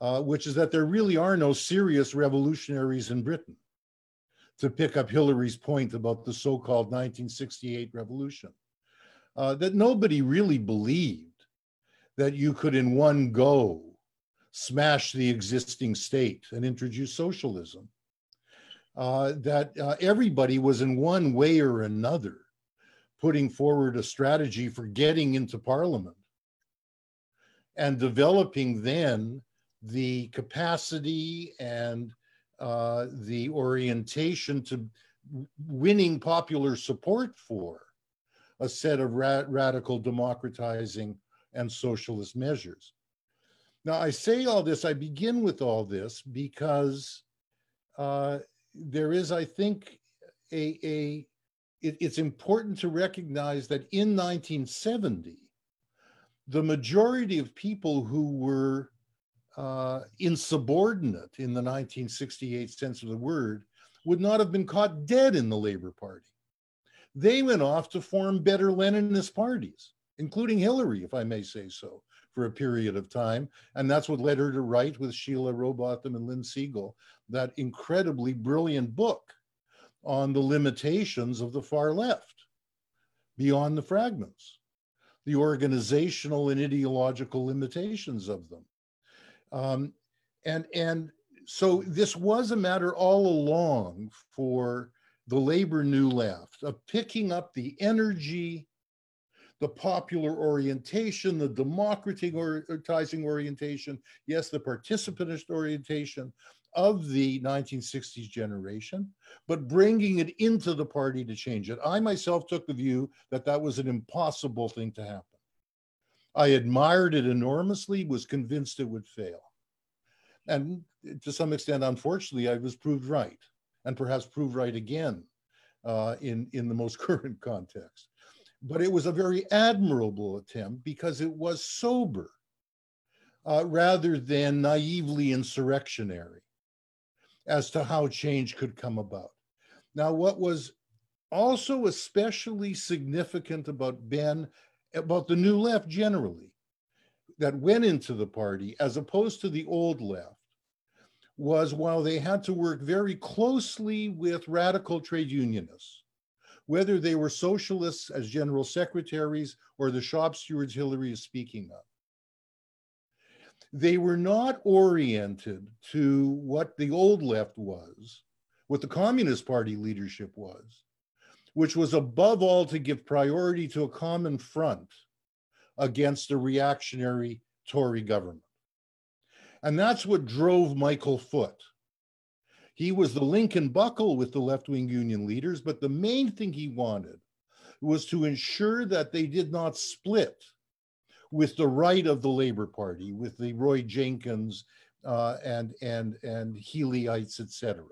uh, which is that there really are no serious revolutionaries in Britain, to pick up Hilary's point about the so called 1968 revolution uh, that nobody really believed that you could, in one go, smash the existing state and introduce socialism. Uh, that uh, everybody was, in one way or another, putting forward a strategy for getting into parliament and developing then the capacity and uh, the orientation to winning popular support for a set of ra- radical democratizing and socialist measures. Now, I say all this, I begin with all this because uh, there is, I think, a, a it, it's important to recognize that in 1970, the majority of people who were uh, insubordinate in the 1968 sense of the word would not have been caught dead in the Labor Party. They went off to form better Leninist parties, including Hilary, if I may say so, for a period of time. And that's what led her to write with Sheila Rowbotham and Lynne Segal that incredibly brilliant book on the limitations of the far left, Beyond the Fragments, the organizational and ideological limitations of them. Um, and, and so this was a matter all along for the labor new left of picking up the energy, the popular orientation, the democratizing orientation, yes, the participantist orientation of the 1960s generation, but bringing it into the party to change it. I myself took the view that that was an impossible thing to happen. I admired it enormously, was convinced it would fail. And to some extent, unfortunately, I was proved right and perhaps proved right again uh, in, in the most current context. But it was a very admirable attempt because it was sober uh, rather than naively insurrectionary as to how change could come about. Now, what was also especially significant about Benn, about the new left generally, that went into the party as opposed to the old left, was while they had to work very closely with radical trade unionists, whether they were socialists as general secretaries or the shop stewards Hilary is speaking of. They were not oriented to what the old left was, what the Communist Party leadership was, which was above all to give priority to a common front against a reactionary Tory government. And that's what drove Michael Foot. He was the link and buckle with the left wing union leaders, but the main thing he wanted was to ensure that they did not split with the right of the Labor Party, with the Roy Jenkins uh, and and and Healeyites, etc.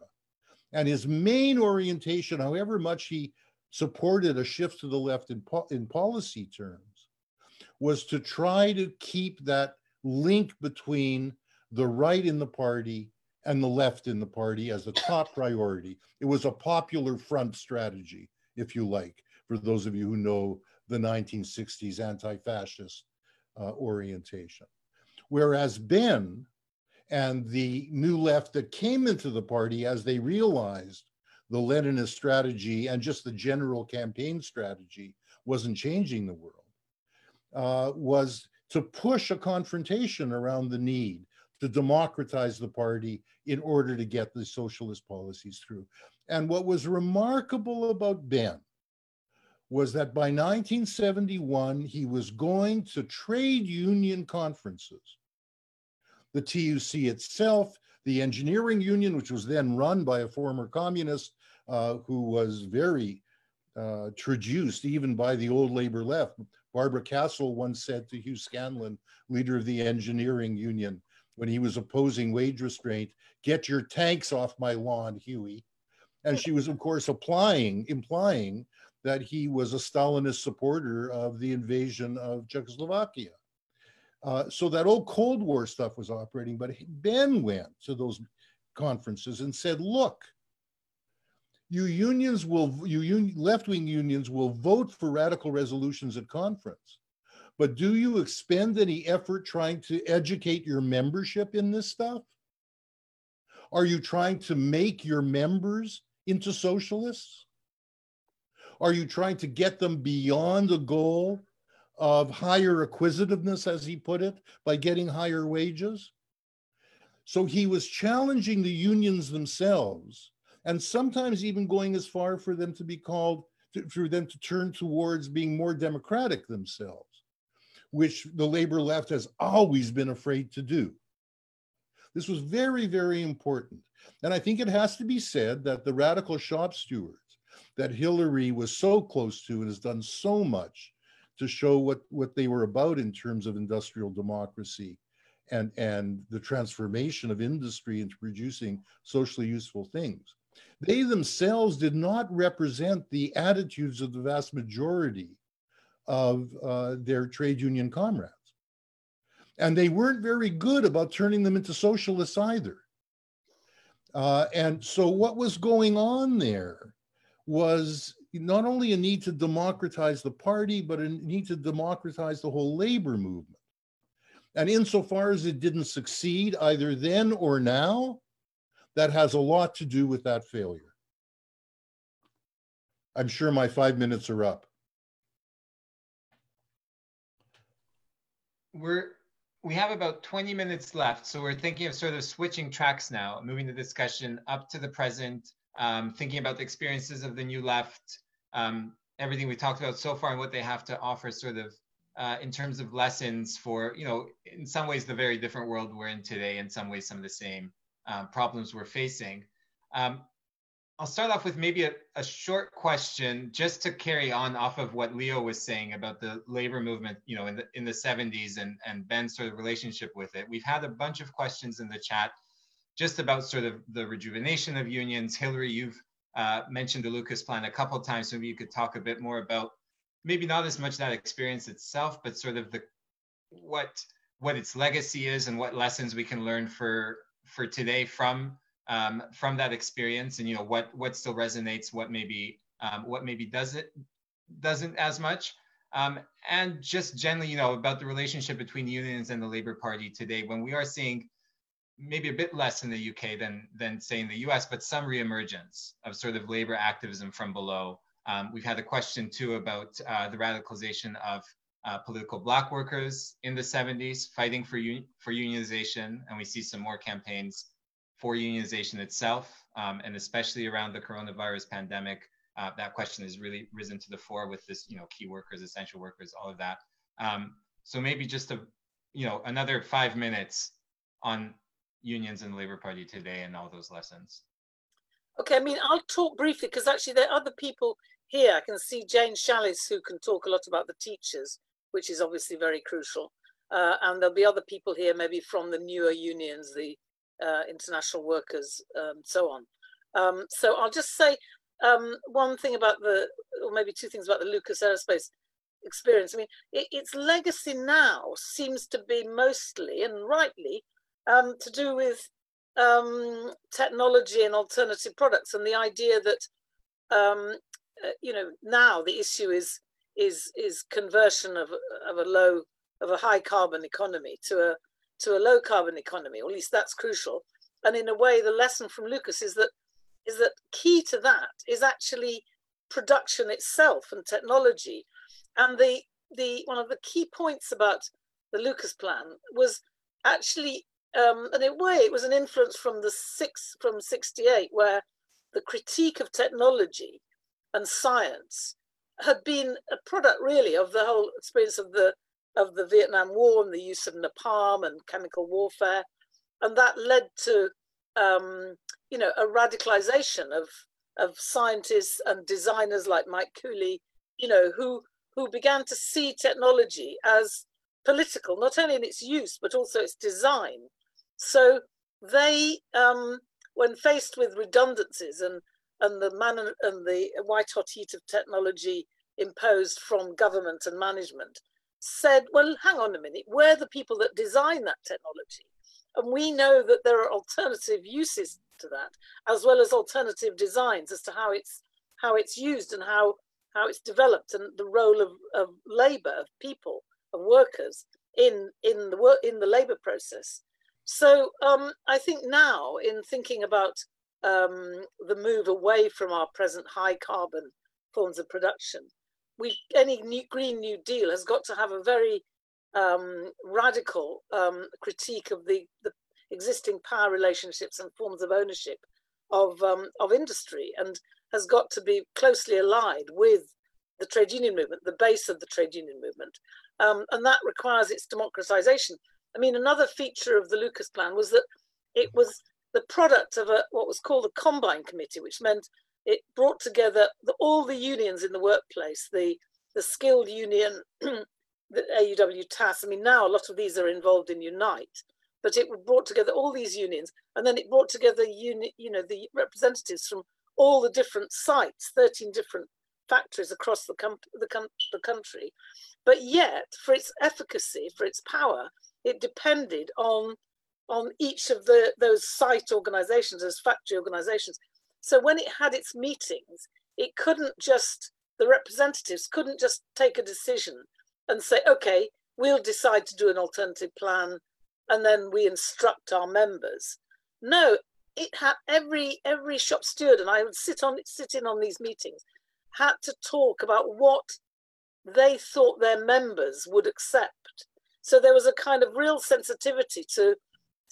And his main orientation, however much he supported a shift to the left in, po- in policy terms, was to try to keep that link between the right in the party and the left in the party as a top priority. It was a popular front strategy, if you like, for those of you who know the 1960s anti fascist uh, orientation. Whereas Benn and the new left that came into the party as they realized the Leninist strategy and just the general campaign strategy wasn't changing the world, uh, was to push a confrontation around the need to democratize the party in order to get the socialist policies through. And what was remarkable about Benn was that by 1971, he was going to trade union conferences. The TUC itself, the engineering union, which was then run by a former communist uh, who was very uh, traduced even by the old labor left. Barbara Castle once said to Hugh Scanlon, leader of the engineering union, when he was opposing wage restraint, get your tanks off my lawn, Huey. And she was, of course, applying, implying that he was a Stalinist supporter of the invasion of Czechoslovakia. Uh, so that old Cold War stuff was operating, but Benn went to those conferences and said, look, you unions will, you un, left-wing unions will vote for radical resolutions at conference. But do you expend any effort trying to educate your membership in this stuff? Are you trying to make your members into socialists? Are you trying to get them beyond the goal of higher acquisitiveness, as he put it, by getting higher wages? So he was challenging the unions themselves and sometimes even going as far for them to be called, for them to turn towards being more democratic themselves, which the labor left has always been afraid to do. This was very, very important. And I think it has to be said that the radical shop stewards that Hilary was so close to and has done so much to show what, what they were about in terms of industrial democracy and, and the transformation of industry into producing socially useful things. They themselves did not represent the attitudes of the vast majority of uh, their trade union comrades. And they weren't very good about turning them into socialists either. Uh, and so, what was going on there was not only a need to democratize the party, but a need to democratize the whole labor movement. And insofar as it didn't succeed either then or now, that has a lot to do with that failure. I'm sure my five minutes are up. We're we have about 20 minutes left, so we're thinking of sort of switching tracks now, moving the discussion up to the present, um, thinking about the experiences of the new left, um, everything we talked about so far and what they have to offer sort of uh, in terms of lessons for, you know, in some ways the very different world we're in today, in some ways some of the same uh, problems we're facing. Um, I'll start off with maybe a, a, short question just to carry on off of what Leo was saying about the labor movement, you know, in the in the 70s and, and Benn's sort of relationship with it. We've had a bunch of questions in the chat just about sort of the rejuvenation of unions. Hilary, you've uh, mentioned the Lucas plan a couple times. Maybe you could talk a bit more about maybe not as much that experience itself, but sort of the what what its legacy is and what lessons we can learn for for today from um, from that experience, and you know what what still resonates, what maybe um, what maybe doesn't doesn't as much. Um, and just generally, you know, about the relationship between unions and the Labour Party today, when we are seeing maybe a bit less in the UK than than say in the US, but some reemergence of sort of labor activism from below. Um, we've had a question too about uh, the radicalization of uh, political bloc workers in the 70s fighting for un- for unionization, and we see some more campaigns for unionization itself, um, and especially around the coronavirus pandemic. Uh, that question has really risen to the fore with this, you know, key workers, essential workers, all of that. Um, so maybe just a, you know, another five minutes on unions and the Labour Party today and all those lessons? Okay, I mean, I'll talk briefly because actually there are other people here. I can see Jane Shallis who can talk a lot about the teachers, which is obviously very crucial. Uh, and there'll be other people here, maybe from the newer unions, the uh, international workers, um, so on. Um, so I'll just say um, one thing about the, or maybe two things about the Lucas Aerospace experience. I mean, it, its legacy now seems to be mostly and rightly um, to do with um, technology and alternative products, and the idea that uh, you know now the issue is is is conversion of of a low of a high carbon economy to a to a low carbon economy, or at least that's crucial. And in a way, the lesson from Lucas is that is that key to that is actually production itself and technology. And the the one of the key points about the Lucas plan was actually um, in a way, it was an influence from the six from '68, where the critique of technology and science had been a product really of the whole experience of the of the Vietnam War and the use of napalm and chemical warfare, and that led to um, you know a radicalization of of scientists and designers like Mike Cooley, you know, who who began to see technology as political, not only in its use but also its design. So they, um, when faced with redundancies and and the man and the white hot heat of technology imposed from government and management, said, well, hang on a minute, we're the people that design that technology. And we know that there are alternative uses to that, as well as alternative designs as to how it's how it's used and how how it's developed and the role of, of labor, of people, of workers in in the work in the labor process. So um, I think now, in thinking about um, the move away from our present high carbon forms of production, we any new Green New Deal has got to have a very um, radical um, critique of the, the existing power relationships and forms of ownership of um, of industry, and has got to be closely allied with the trade union movement, the base of the trade union movement, um, and that requires its democratization. I mean, another feature of the Lucas plan was that it was the product of a what was called a combine committee, which meant it brought together the, all the unions in the workplace, the the skilled union, the AUW TAS. I mean, now a lot of these are involved in Unite, but it brought together all these unions, and then it brought together uni, you know the representatives from all the different sites, 13 different factories across the, com- the, com- the country. But yet, for its efficacy, for its power, it depended on on each of the those site organizations, those factory organizations. So when it had its meetings, it couldn't just the representatives couldn't just take a decision and say, okay, we'll decide to do an alternative plan and then we instruct our members. No, it had every every shop steward, and I would sit on sit in on these meetings, had to talk about what they thought their members would accept. So there was a kind of real sensitivity to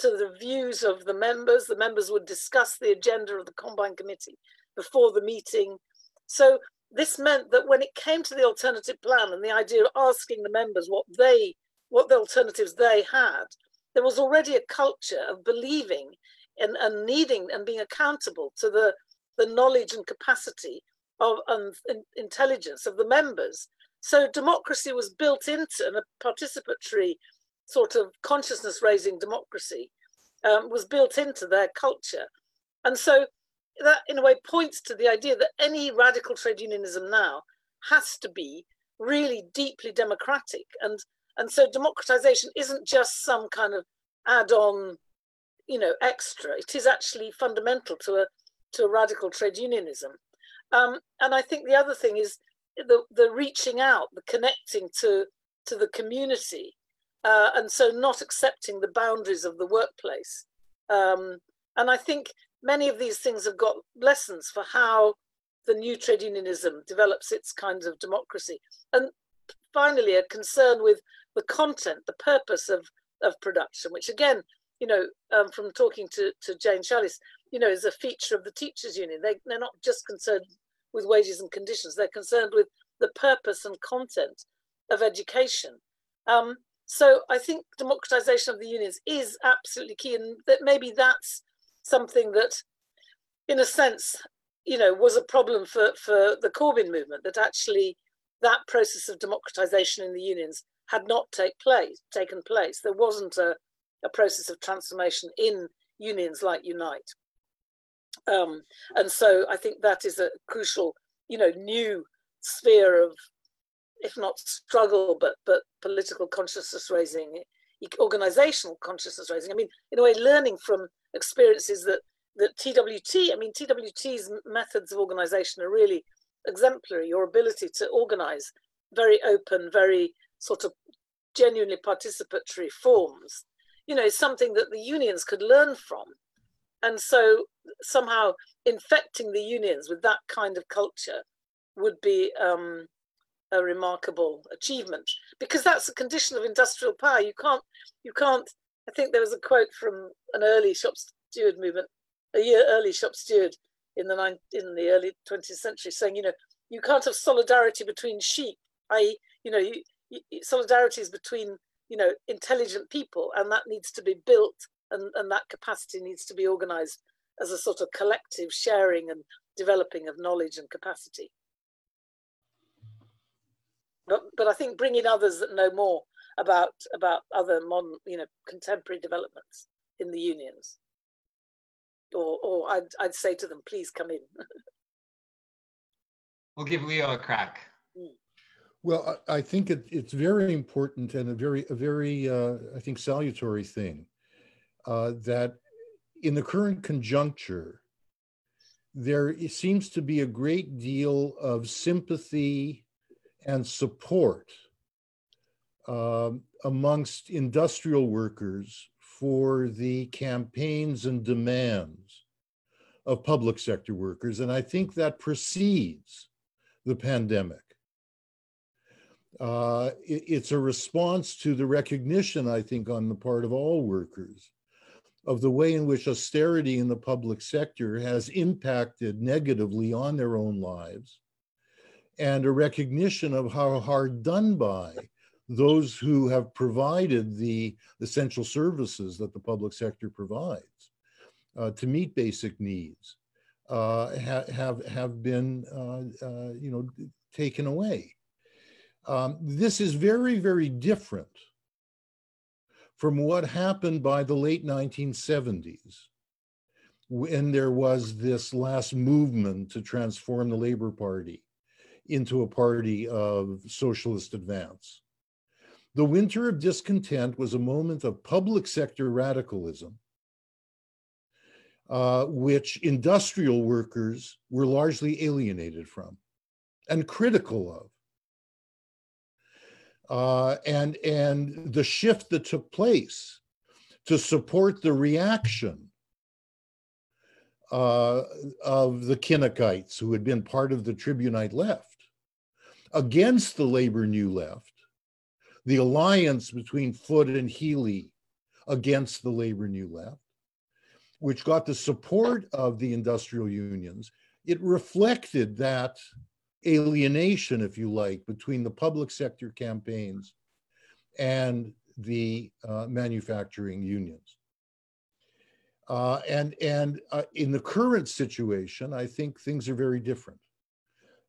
to the views of the members. The members would discuss the agenda of the Combine Committee before the meeting. So this meant that when it came to the alternative plan and the idea of asking the members what they what the alternatives they had, there was already a culture of believing and, and needing and being accountable to the, the knowledge and capacity of and intelligence of the members. So democracy was built into and a participatory sort of consciousness raising democracy um, was built into their culture. And so that in a way points to the idea that any radical trade unionism now has to be really deeply democratic. And and so democratization isn't just some kind of add-on you know extra. It is actually fundamental to a to a radical trade unionism. Um, and i think the other thing is the the reaching out the connecting to to the community uh, and so not accepting the boundaries of the workplace um, and i think many of these things have got lessons for how the new trade unionism develops its kinds of democracy. And finally, a concern with the content, the purpose of, of production, which again, you know, um, from talking to, to Jane Shallis, you know, is a feature of the teachers union. They, they're not just concerned with wages and conditions, they're concerned with the purpose and content of education. Um, so I think democratization of the unions is absolutely key, and that maybe that's something that, in a sense, you know, was a problem for, for the Corbyn movement, that actually that process of democratization in the unions had not take place, taken place. There wasn't a, a process of transformation in unions like Unite. Um, and so I think that is a crucial, you know, new sphere of, if not struggle, but but political consciousness raising, organizational consciousness raising. I mean, in a way, learning from experiences that that TWT, I mean, TWT's methods of organization are really exemplary. Your ability to organize very open, very sort of genuinely participatory forms, you know, is something that the unions could learn from. And so somehow infecting the unions with that kind of culture would be um, a remarkable achievement because that's a condition of industrial power. You can't, you can't I think there was a quote from an early shop steward movement, a year early shop steward in the nine, in the early 20th century, saying, you know, you can't have solidarity between sheep, i.e., you know, you, you, solidarity is between you know intelligent people, and that needs to be built, and, and that capacity needs to be organized as a sort of collective sharing and developing of knowledge and capacity. But, but I think bringing others that know more about about other modern, you know, contemporary developments in the unions, or or I'd I'd say to them, please come in. we'll give Leo a crack. Mm. Well, I think it, it's very important and a very a very uh, I think salutary thing uh, that in the current conjuncture, there seems to be a great deal of sympathy and support um, amongst industrial workers for the campaigns and demands of public sector workers. And I think that precedes the pandemic. Uh, it, it's a response to the recognition, I think, on the part of all workers of the way in which austerity in the public sector has impacted negatively on their own lives, and a recognition of how hard done by those who have provided the essential services that the public sector provides uh, to meet basic needs uh, ha- have have been uh, uh you know taken away. Um, this is very very different from what happened by the late 1970s when there was this last movement to transform the Labor Party into a party of socialist advance. The winter of discontent was a moment of public sector radicalism, uh, which industrial workers were largely alienated from and critical of uh, and and the shift that took place to support the reaction uh, of the Kinnockites, who had been part of the Tribunite left, against the labor new left, the alliance between Foot and Healey against the labor new left, which got the support of the industrial unions, it reflected that alienation, if you like, between the public sector campaigns and the uh, manufacturing unions. Uh, and and uh, in the current situation, I think things are very different,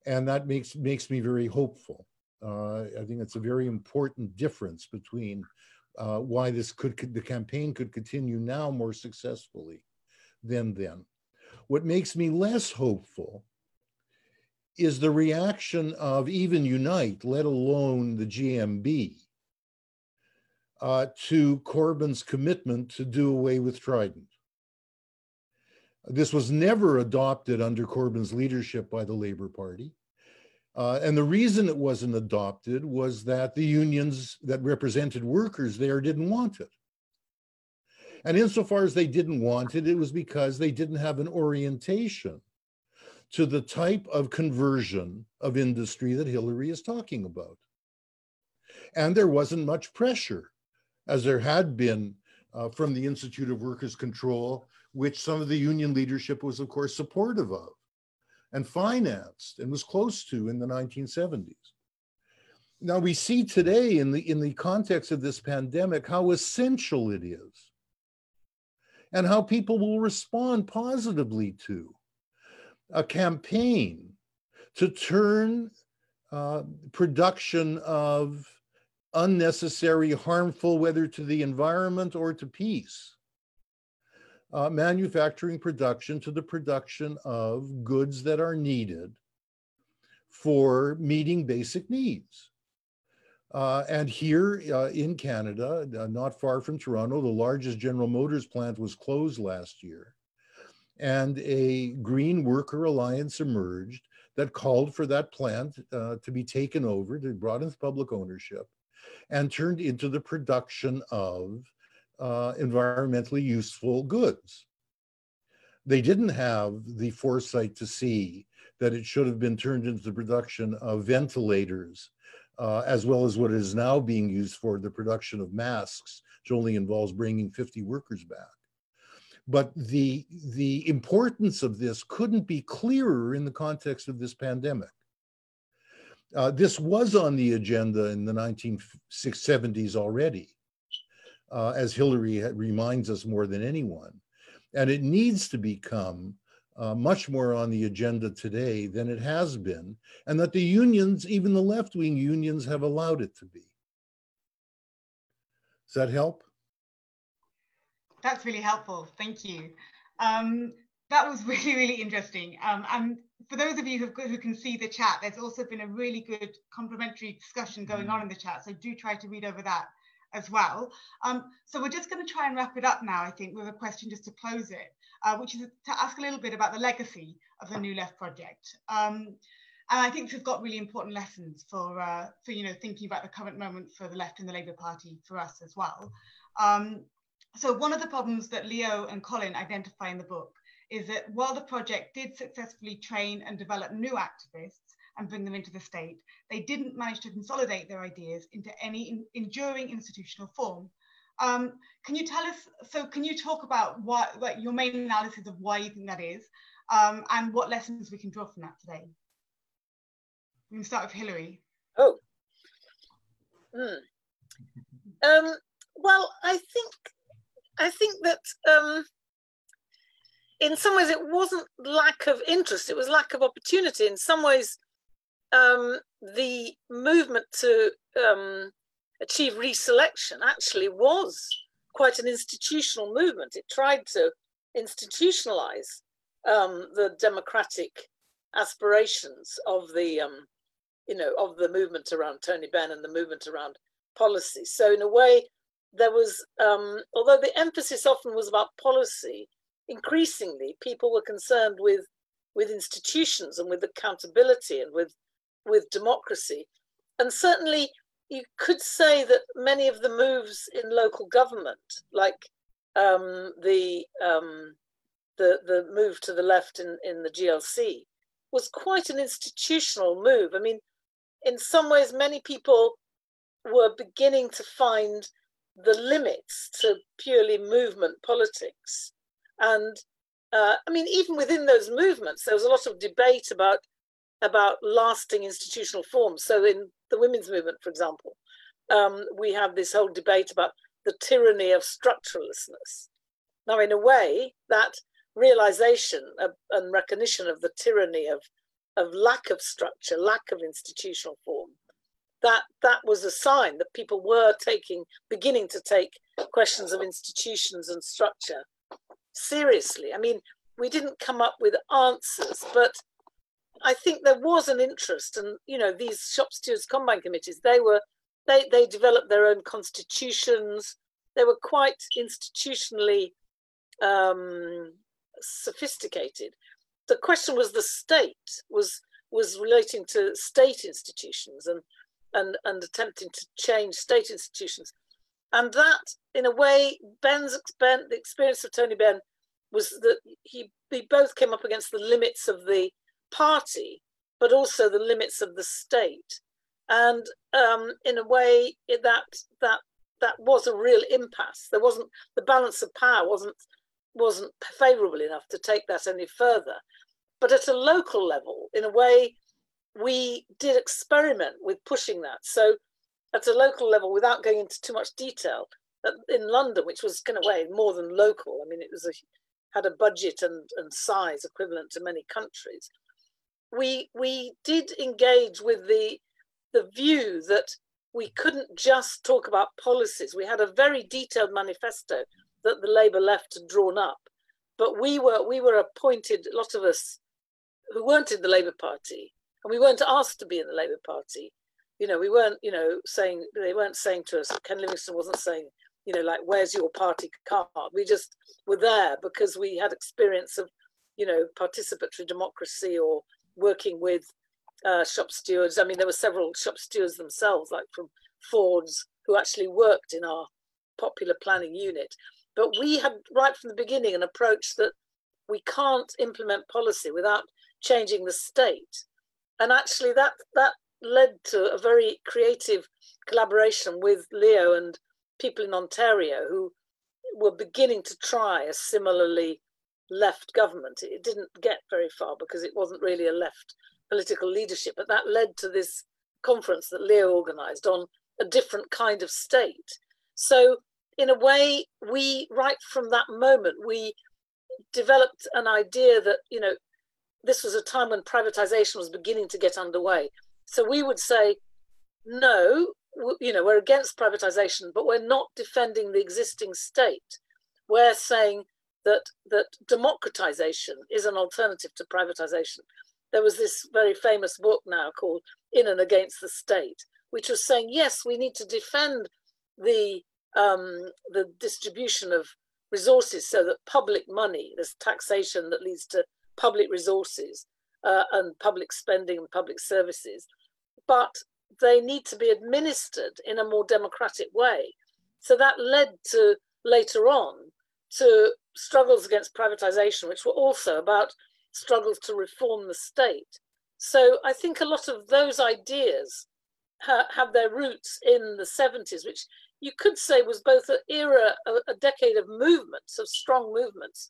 and that makes makes me very hopeful. Uh, I think it's a very important difference between uh, why this could, could the campaign could continue now more successfully than then. What makes me less hopeful is the reaction of even Unite, let alone the GMB, uh, to Corbyn's commitment to do away with Trident. This was never adopted under Corbyn's leadership by the Labour Party. Uh, and the reason it wasn't adopted was that the unions that represented workers there didn't want it. And insofar as they didn't want it, it was because they didn't have an orientation to the type of conversion of industry that Hilary is talking about. And there wasn't much pressure, as there had been uh, from the Institute of Workers' Control, which some of the union leadership was, of course, supportive of and financed and was close to in the 1970s. Now we see today in the in the context of this pandemic how essential it is and how people will respond positively to a campaign to turn uh, production of unnecessary, harmful, whether to the environment or to peace, uh, manufacturing production to the production of goods that are needed for meeting basic needs. Uh, and here uh, in Canada, uh, not far from Toronto, the largest General Motors plant was closed last year and a Green Worker Alliance emerged that called for that plant uh, to be taken over, to brought into public ownership, and turned into the production of uh, environmentally useful goods. They didn't have the foresight to see that it should have been turned into the production of ventilators, uh, as well as what is now being used for the production of masks, which only involves bringing 50 workers back. But the, the importance of this couldn't be clearer in the context of this pandemic. Uh, this was on the agenda in the 1970s already, uh, as Hilary reminds us more than anyone. And it needs to become uh, much more on the agenda today than it has been, and that the unions, even the left wing unions, have allowed it to be. Does that help? That's really helpful. Thank you. Um, that was really, really interesting. Um, and for those of you who, who can see the chat, there's also been a really good complementary discussion going on in the chat. So do try to read over that as well. Um, so we're just going to try and wrap it up now, I think, with a question just to close it, uh, which is to ask a little bit about the legacy of the New Left project. Um, and I think this has got really important lessons for, uh, for you know, thinking about the current moment for the left and the Labour Party for us as well. Um, so one of the problems that Leo and Colin identify in the book is that while the project did successfully train and develop new activists and bring them into the state, they didn't manage to consolidate their ideas into any in, enduring institutional form. Um, can you tell us, so can you talk about what, like your main analysis of why you think that is um, and what lessons we can draw from that today? We can start with Hilary. Oh. Mm. Um, well, I think I think that um, in some ways it wasn't lack of interest. It was lack of opportunity. In some ways um, the movement to um, achieve reselection actually was quite an institutional movement. It tried to institutionalize um, the democratic aspirations of the um, you know of the movement around tony benn and the movement around policy. So in a way there was um, although the emphasis often was about policy increasingly people were concerned with with institutions and with accountability and with with democracy. And certainly you could say that many of the moves in local government like um, the um, the the move to the left in in the GLC was quite an institutional move. I mean in some ways many people were beginning to find the limits to purely movement politics and uh, I mean, even within those movements, there was a lot of debate about about lasting institutional forms. So, in the women's movement, for example, um, we have this whole debate about the tyranny of structurelessness. Now, in a way, that realization of, and recognition of the tyranny of of lack of structure, lack of institutional form, that that was a sign that people were taking, beginning to take questions of institutions and structure seriously. I mean, we didn't come up with answers, but I think there was an interest, and you know, these shop stewards combine committees, they were they they developed their own constitutions. They were quite institutionally um, sophisticated. The question was the state was was relating to state institutions and and and attempting to change state institutions and that in a way Benn's ben, the experience of tony benn was that he they both came up against the limits of the party but also the limits of the state. And um, in a way that that that was a real impasse. There wasn't the balance of power wasn't wasn't favorable enough to take that any further. But at a local level in a way we did experiment with pushing that. So at a local level without going into too much detail in London, which was kind of way more than local. I mean, it was a had a budget and, and size equivalent to many countries. We we did engage with the the view that we couldn't just talk about policies. We had a very detailed manifesto that the Labour left had drawn up, but we were we were appointed. A lot of us who weren't in the Labour Party, and we weren't asked to be in the Labour Party you know, we weren't, you know, saying they weren't saying to us, Ken Livingstone wasn't saying, you know, like, where's your party card? We just were there because we had experience of, you know, participatory democracy or working with uh, shop stewards. I mean, there were several shop stewards themselves, like from Ford's, who actually worked in our popular planning unit. But we had right from the beginning an approach that we can't implement policy without changing the state. And actually, that that led to a very creative collaboration with Leo and people in Ontario who were beginning to try a similarly left government. It didn't get very far because it wasn't really a left political leadership, but that led to this conference that Leo organized on a different kind of state. So, in a way, we, right from that moment, we developed an idea that, you know, this was a time when privatization was beginning to get underway. So we would say, no, you know, we're against privatization, but we're not defending the existing state. We're saying that that democratization is an alternative to privatization. There was this very famous book now called In and Against the State, which was saying, yes, we need to defend the um, the distribution of resources so that public money, this taxation that leads to public resources uh, and public spending and public services, but they need to be administered in a more democratic way. So that led to later on to struggles against privatization, which were also about struggles to reform the state. So I think a lot of those ideas ha- have their roots in the 70s, which you could say was both an era, a, a decade of movements, of strong movements,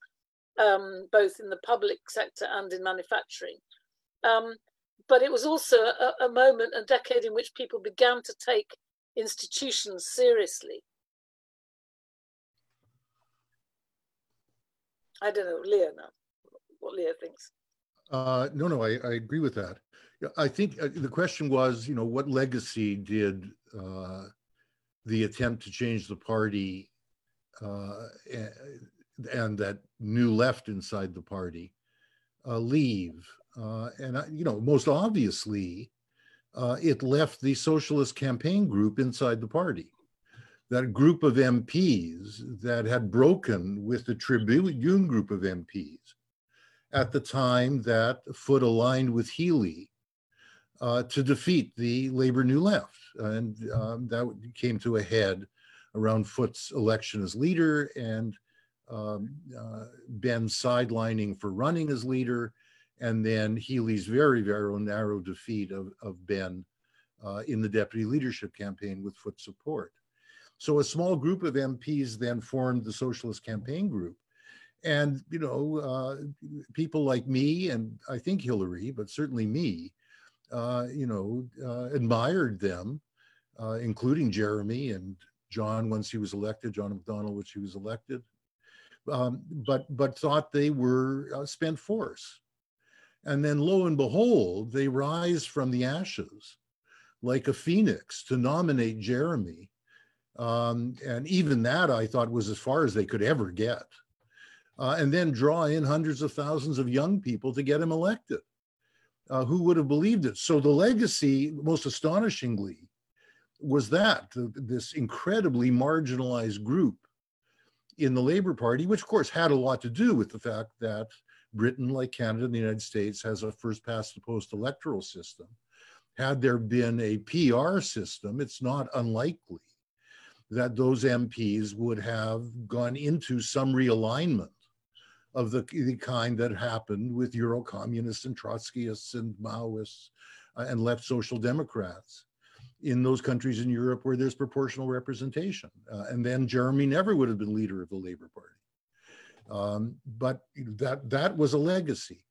um, both in the public sector and in manufacturing. Um, but it was also a, a moment, a decade in which people began to take institutions seriously. I don't know, Leo now, what Leo thinks. Uh, no, no, I, I agree with that. I think uh, the question was, you know, what legacy did uh, the attempt to change the party uh, and that new left inside the party uh, leave? Uh, and, you know, most obviously, uh, it left the socialist campaign group inside the party. That group of MPs that had broken with the Tribune group of MPs at the time that Foot aligned with Healey uh, to defeat the Labor New Left. And um, that came to a head around Foot's election as leader and um, uh, Benn sidelining for running as leader, and then Healey's very, very narrow defeat of, of Benn uh, in the deputy leadership campaign with Foot support. So a small group of MPs then formed the Socialist Campaign Group. And, you know, uh, people like me and I think Hilary, but certainly me, uh, you know, uh, admired them, uh, including Jeremy and John once he was elected, John McDonnell which he was elected, um, but but thought they were uh, spent force. And then lo and behold, they rise from the ashes like a phoenix to nominate Jeremy. Um, and even that I thought was as far as they could ever get. Uh, and then draw in hundreds of thousands of young people to get him elected. Uh, who would have believed it? So the legacy, most astonishingly, was that this incredibly marginalized group in the Labour Party, which of course had a lot to do with the fact that Britain, like Canada and the United States, has a first past the post electoral system. Had there been a PR system, it's not unlikely that those MPs would have gone into some realignment of the, the kind that happened with Euro communists and Trotskyists and Maoists uh, and left social democrats in those countries in Europe where there's proportional representation. Uh, and then Jeremy never would have been leader of the Labour Party. Um, but that that was a legacy.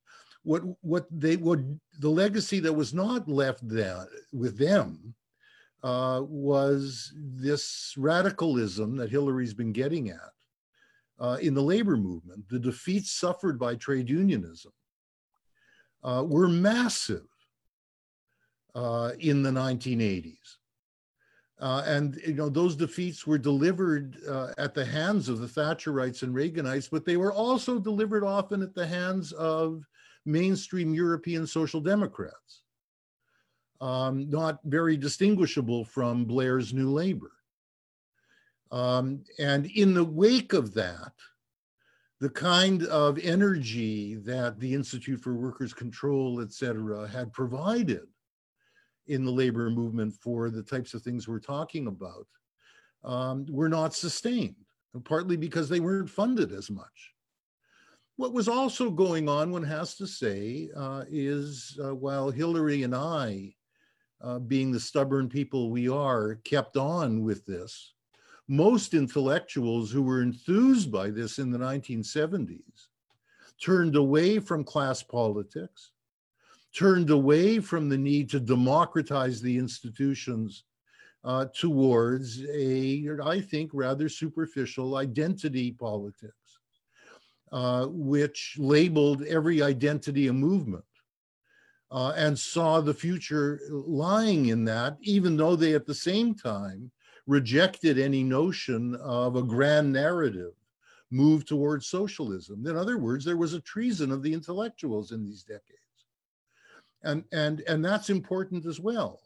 What what they would the legacy that was not left there with them uh, was this radicalism that Hilary's been getting at uh, in the labor movement. The defeats suffered by trade unionism uh, were massive uh, in the 1980s. Uh, and you know those defeats were delivered uh, at the hands of the Thatcherites and Reaganites, but they were also delivered often at the hands of mainstream European social democrats, um, not very distinguishable from Blair's New Labour. Um, and in the wake of that, the kind of energy that the Institute for Workers' Control, et cetera, had provided in the labor movement for the types of things we're talking about um, were not sustained, partly because they weren't funded as much. What was also going on, one has to say, uh, is uh, while Hilary and I, uh, being the stubborn people we are, kept on with this, most intellectuals who were enthused by this in the 1970s turned away from class politics turned away from the need to democratize the institutions uh, towards a, I think, rather superficial identity politics, uh, which labeled every identity a movement. Uh, and saw the future lying in that, even though they at the same time rejected any notion of a grand narrative move towards socialism. In other words, there was a treason of the intellectuals in these decades. And, and, and that's important as well.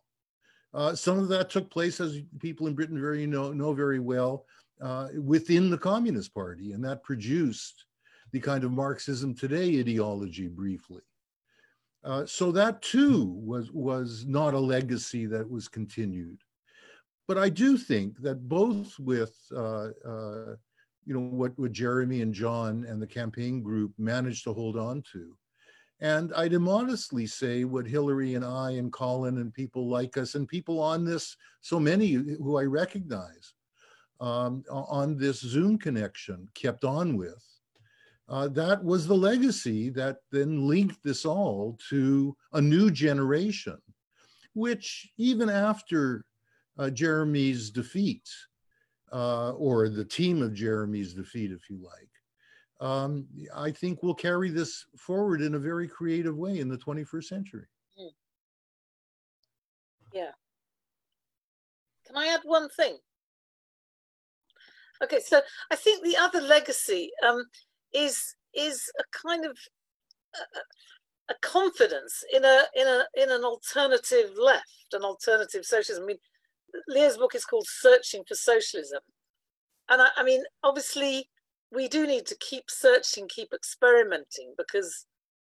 Uh, some of that took place, as people in Britain very know, know very well, uh, within the Communist Party, and that produced the kind of Marxism today ideology briefly. Uh, so that too was, was not a legacy that was continued. But I do think that both with uh, uh, you know what, what Jeremy and John and the campaign group managed to hold on to, and I'd immodestly say what Hilary and I and Colin and people like us and people on this, so many who I recognize um, on this Zoom connection kept on with. Uh, that was the legacy that then linked this all to a new generation, which even after uh, Jeremy's defeat, uh, or the team of Jeremy's defeat, if you like, um, I think we'll carry this forward in a very creative way in the 21st century. Hmm. Yeah. Can I add one thing? Okay, so I think the other legacy um, is is a kind of a, a confidence in a in a in an alternative left, an alternative socialism. I mean, Leo's book is called Searching for Socialism. And I, I mean, obviously, we do need to keep searching, keep experimenting because,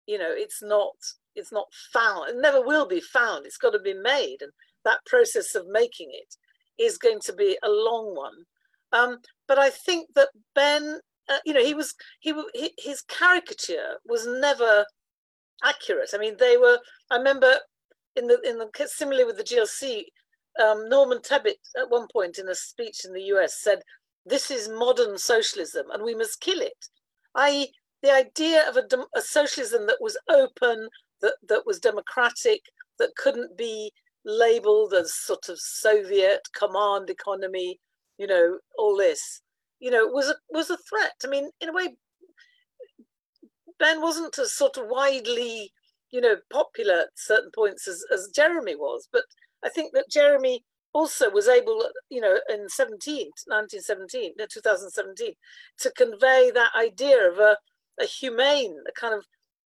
you know, it's not it's not found. It never will be found. It's got to be made, and that process of making it is going to be a long one. Um, but I think that Benn, uh, you know, he was he, his caricature was never accurate. I mean, they were. I remember in the in the similarly with the GLC, um, Norman Tebbit at one point in a speech in the US said, "This is modern socialism, and we must kill it." I.e., the idea of a, a socialism that was open, that that was democratic, that couldn't be labeled as sort of Soviet command economy, you know, all this, you know, was a, was a threat. I mean, in a way, Benn wasn't as sort of widely, you know, popular at certain points as, as Jeremy was, but I think that Jeremy also was able, you know, in 17, 1917, 2017, to convey that idea of a, a humane, a kind of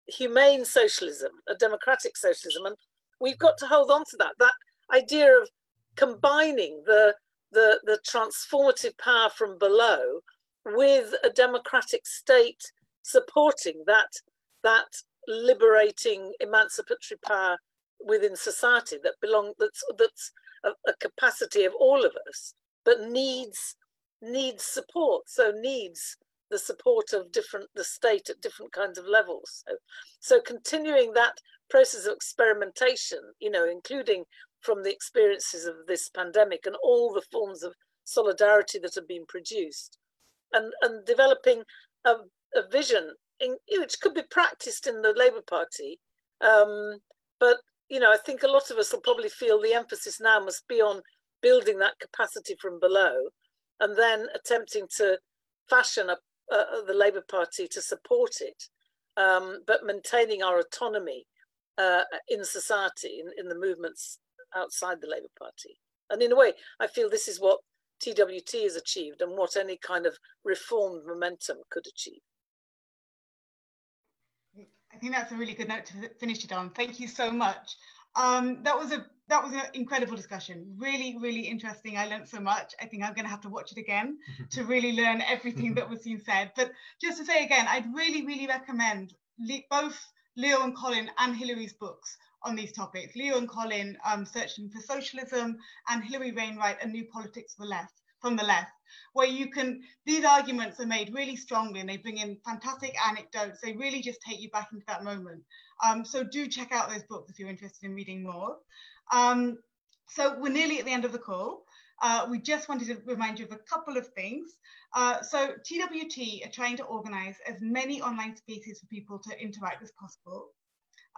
humane socialism, a democratic socialism. And we've got to hold on to that, that idea of combining the, the, the transformative power from below with a democratic state supporting that, that liberating emancipatory power within society that belong that's that's a, a, capacity of all of us but needs needs support. So needs the support of different the state at different kinds of levels. So, so continuing that process of experimentation you know including from the experiences of this pandemic and all the forms of solidarity that have been produced and and developing a, a vision in, which could be practiced in the labour party um, but you know, I think a lot of us will probably feel the emphasis now must be on building that capacity from below and then attempting to fashion a, uh, the Labour Party to support it, um, but maintaining our autonomy uh, in society, in, in the movements outside the Labour Party. And in a way, I feel this is what TWT has achieved and what any kind of reformed momentum could achieve. I think that's a really good note to finish it on. Thank you so much. Um, that was a that was an incredible discussion. Really, really interesting. I learned so much. I think I'm going to have to watch it again to really learn everything that was being said. But just to say again, I'd really, really recommend both Leo and Colin and Hilary's books on these topics. Leo and Colin, um, Searching for Socialism, and Hilary Wainwright, A New Politics for Left from the left, where you can, these arguments are made really strongly and they bring in fantastic anecdotes. They really just take you back into that moment. Um, so do check out those books if you're interested in reading more. Um, so we're nearly at the end of the call. Uh, we just wanted to remind you of a couple of things. Uh, so TWT are trying to organize as many online spaces for people to interact as possible.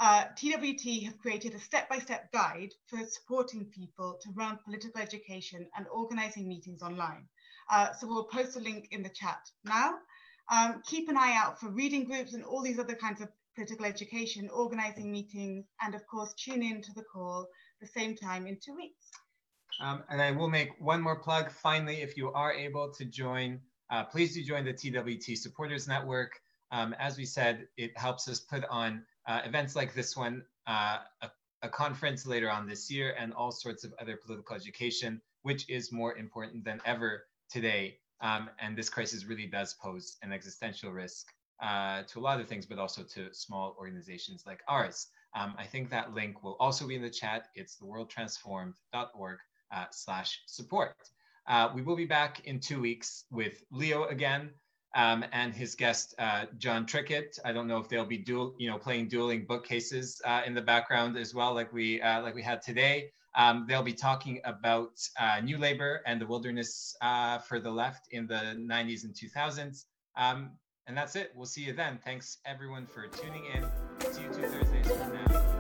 uh, TWT have created a step-by-step guide for supporting people to run political education and organizing meetings online. Uh, so we'll post a link in the chat now. Um, keep an eye out for reading groups and all these other kinds of political education, organizing meetings, and of course, tune in to the call the same time in two weeks. Um, and I will make one more plug. Finally, if you are able to join, uh, please do join the TWT Supporters Network. Um, as we said, it helps us put on uh, events like this one, uh, a, a, conference later on this year, and all sorts of other political education, which is more important than ever today. Um, and this crisis really does pose an existential risk uh, to a lot of things, but also to small organizations like ours. Um, I think that link will also be in the chat. It's theworldtransformed.org uh, slash support. Uh, we will be back in two weeks with Leo again um, and his guest uh, Jon Trickett. I don't know if they'll be dual, you know, playing dueling bookcases uh, in the background as well, like we uh, like we had today. Um, they'll be talking about uh, New Labour and the wilderness uh, for the left in the 90s and 2000s. Um, and that's it. We'll see you then. Thanks everyone for tuning in. See you two Thursdays from now.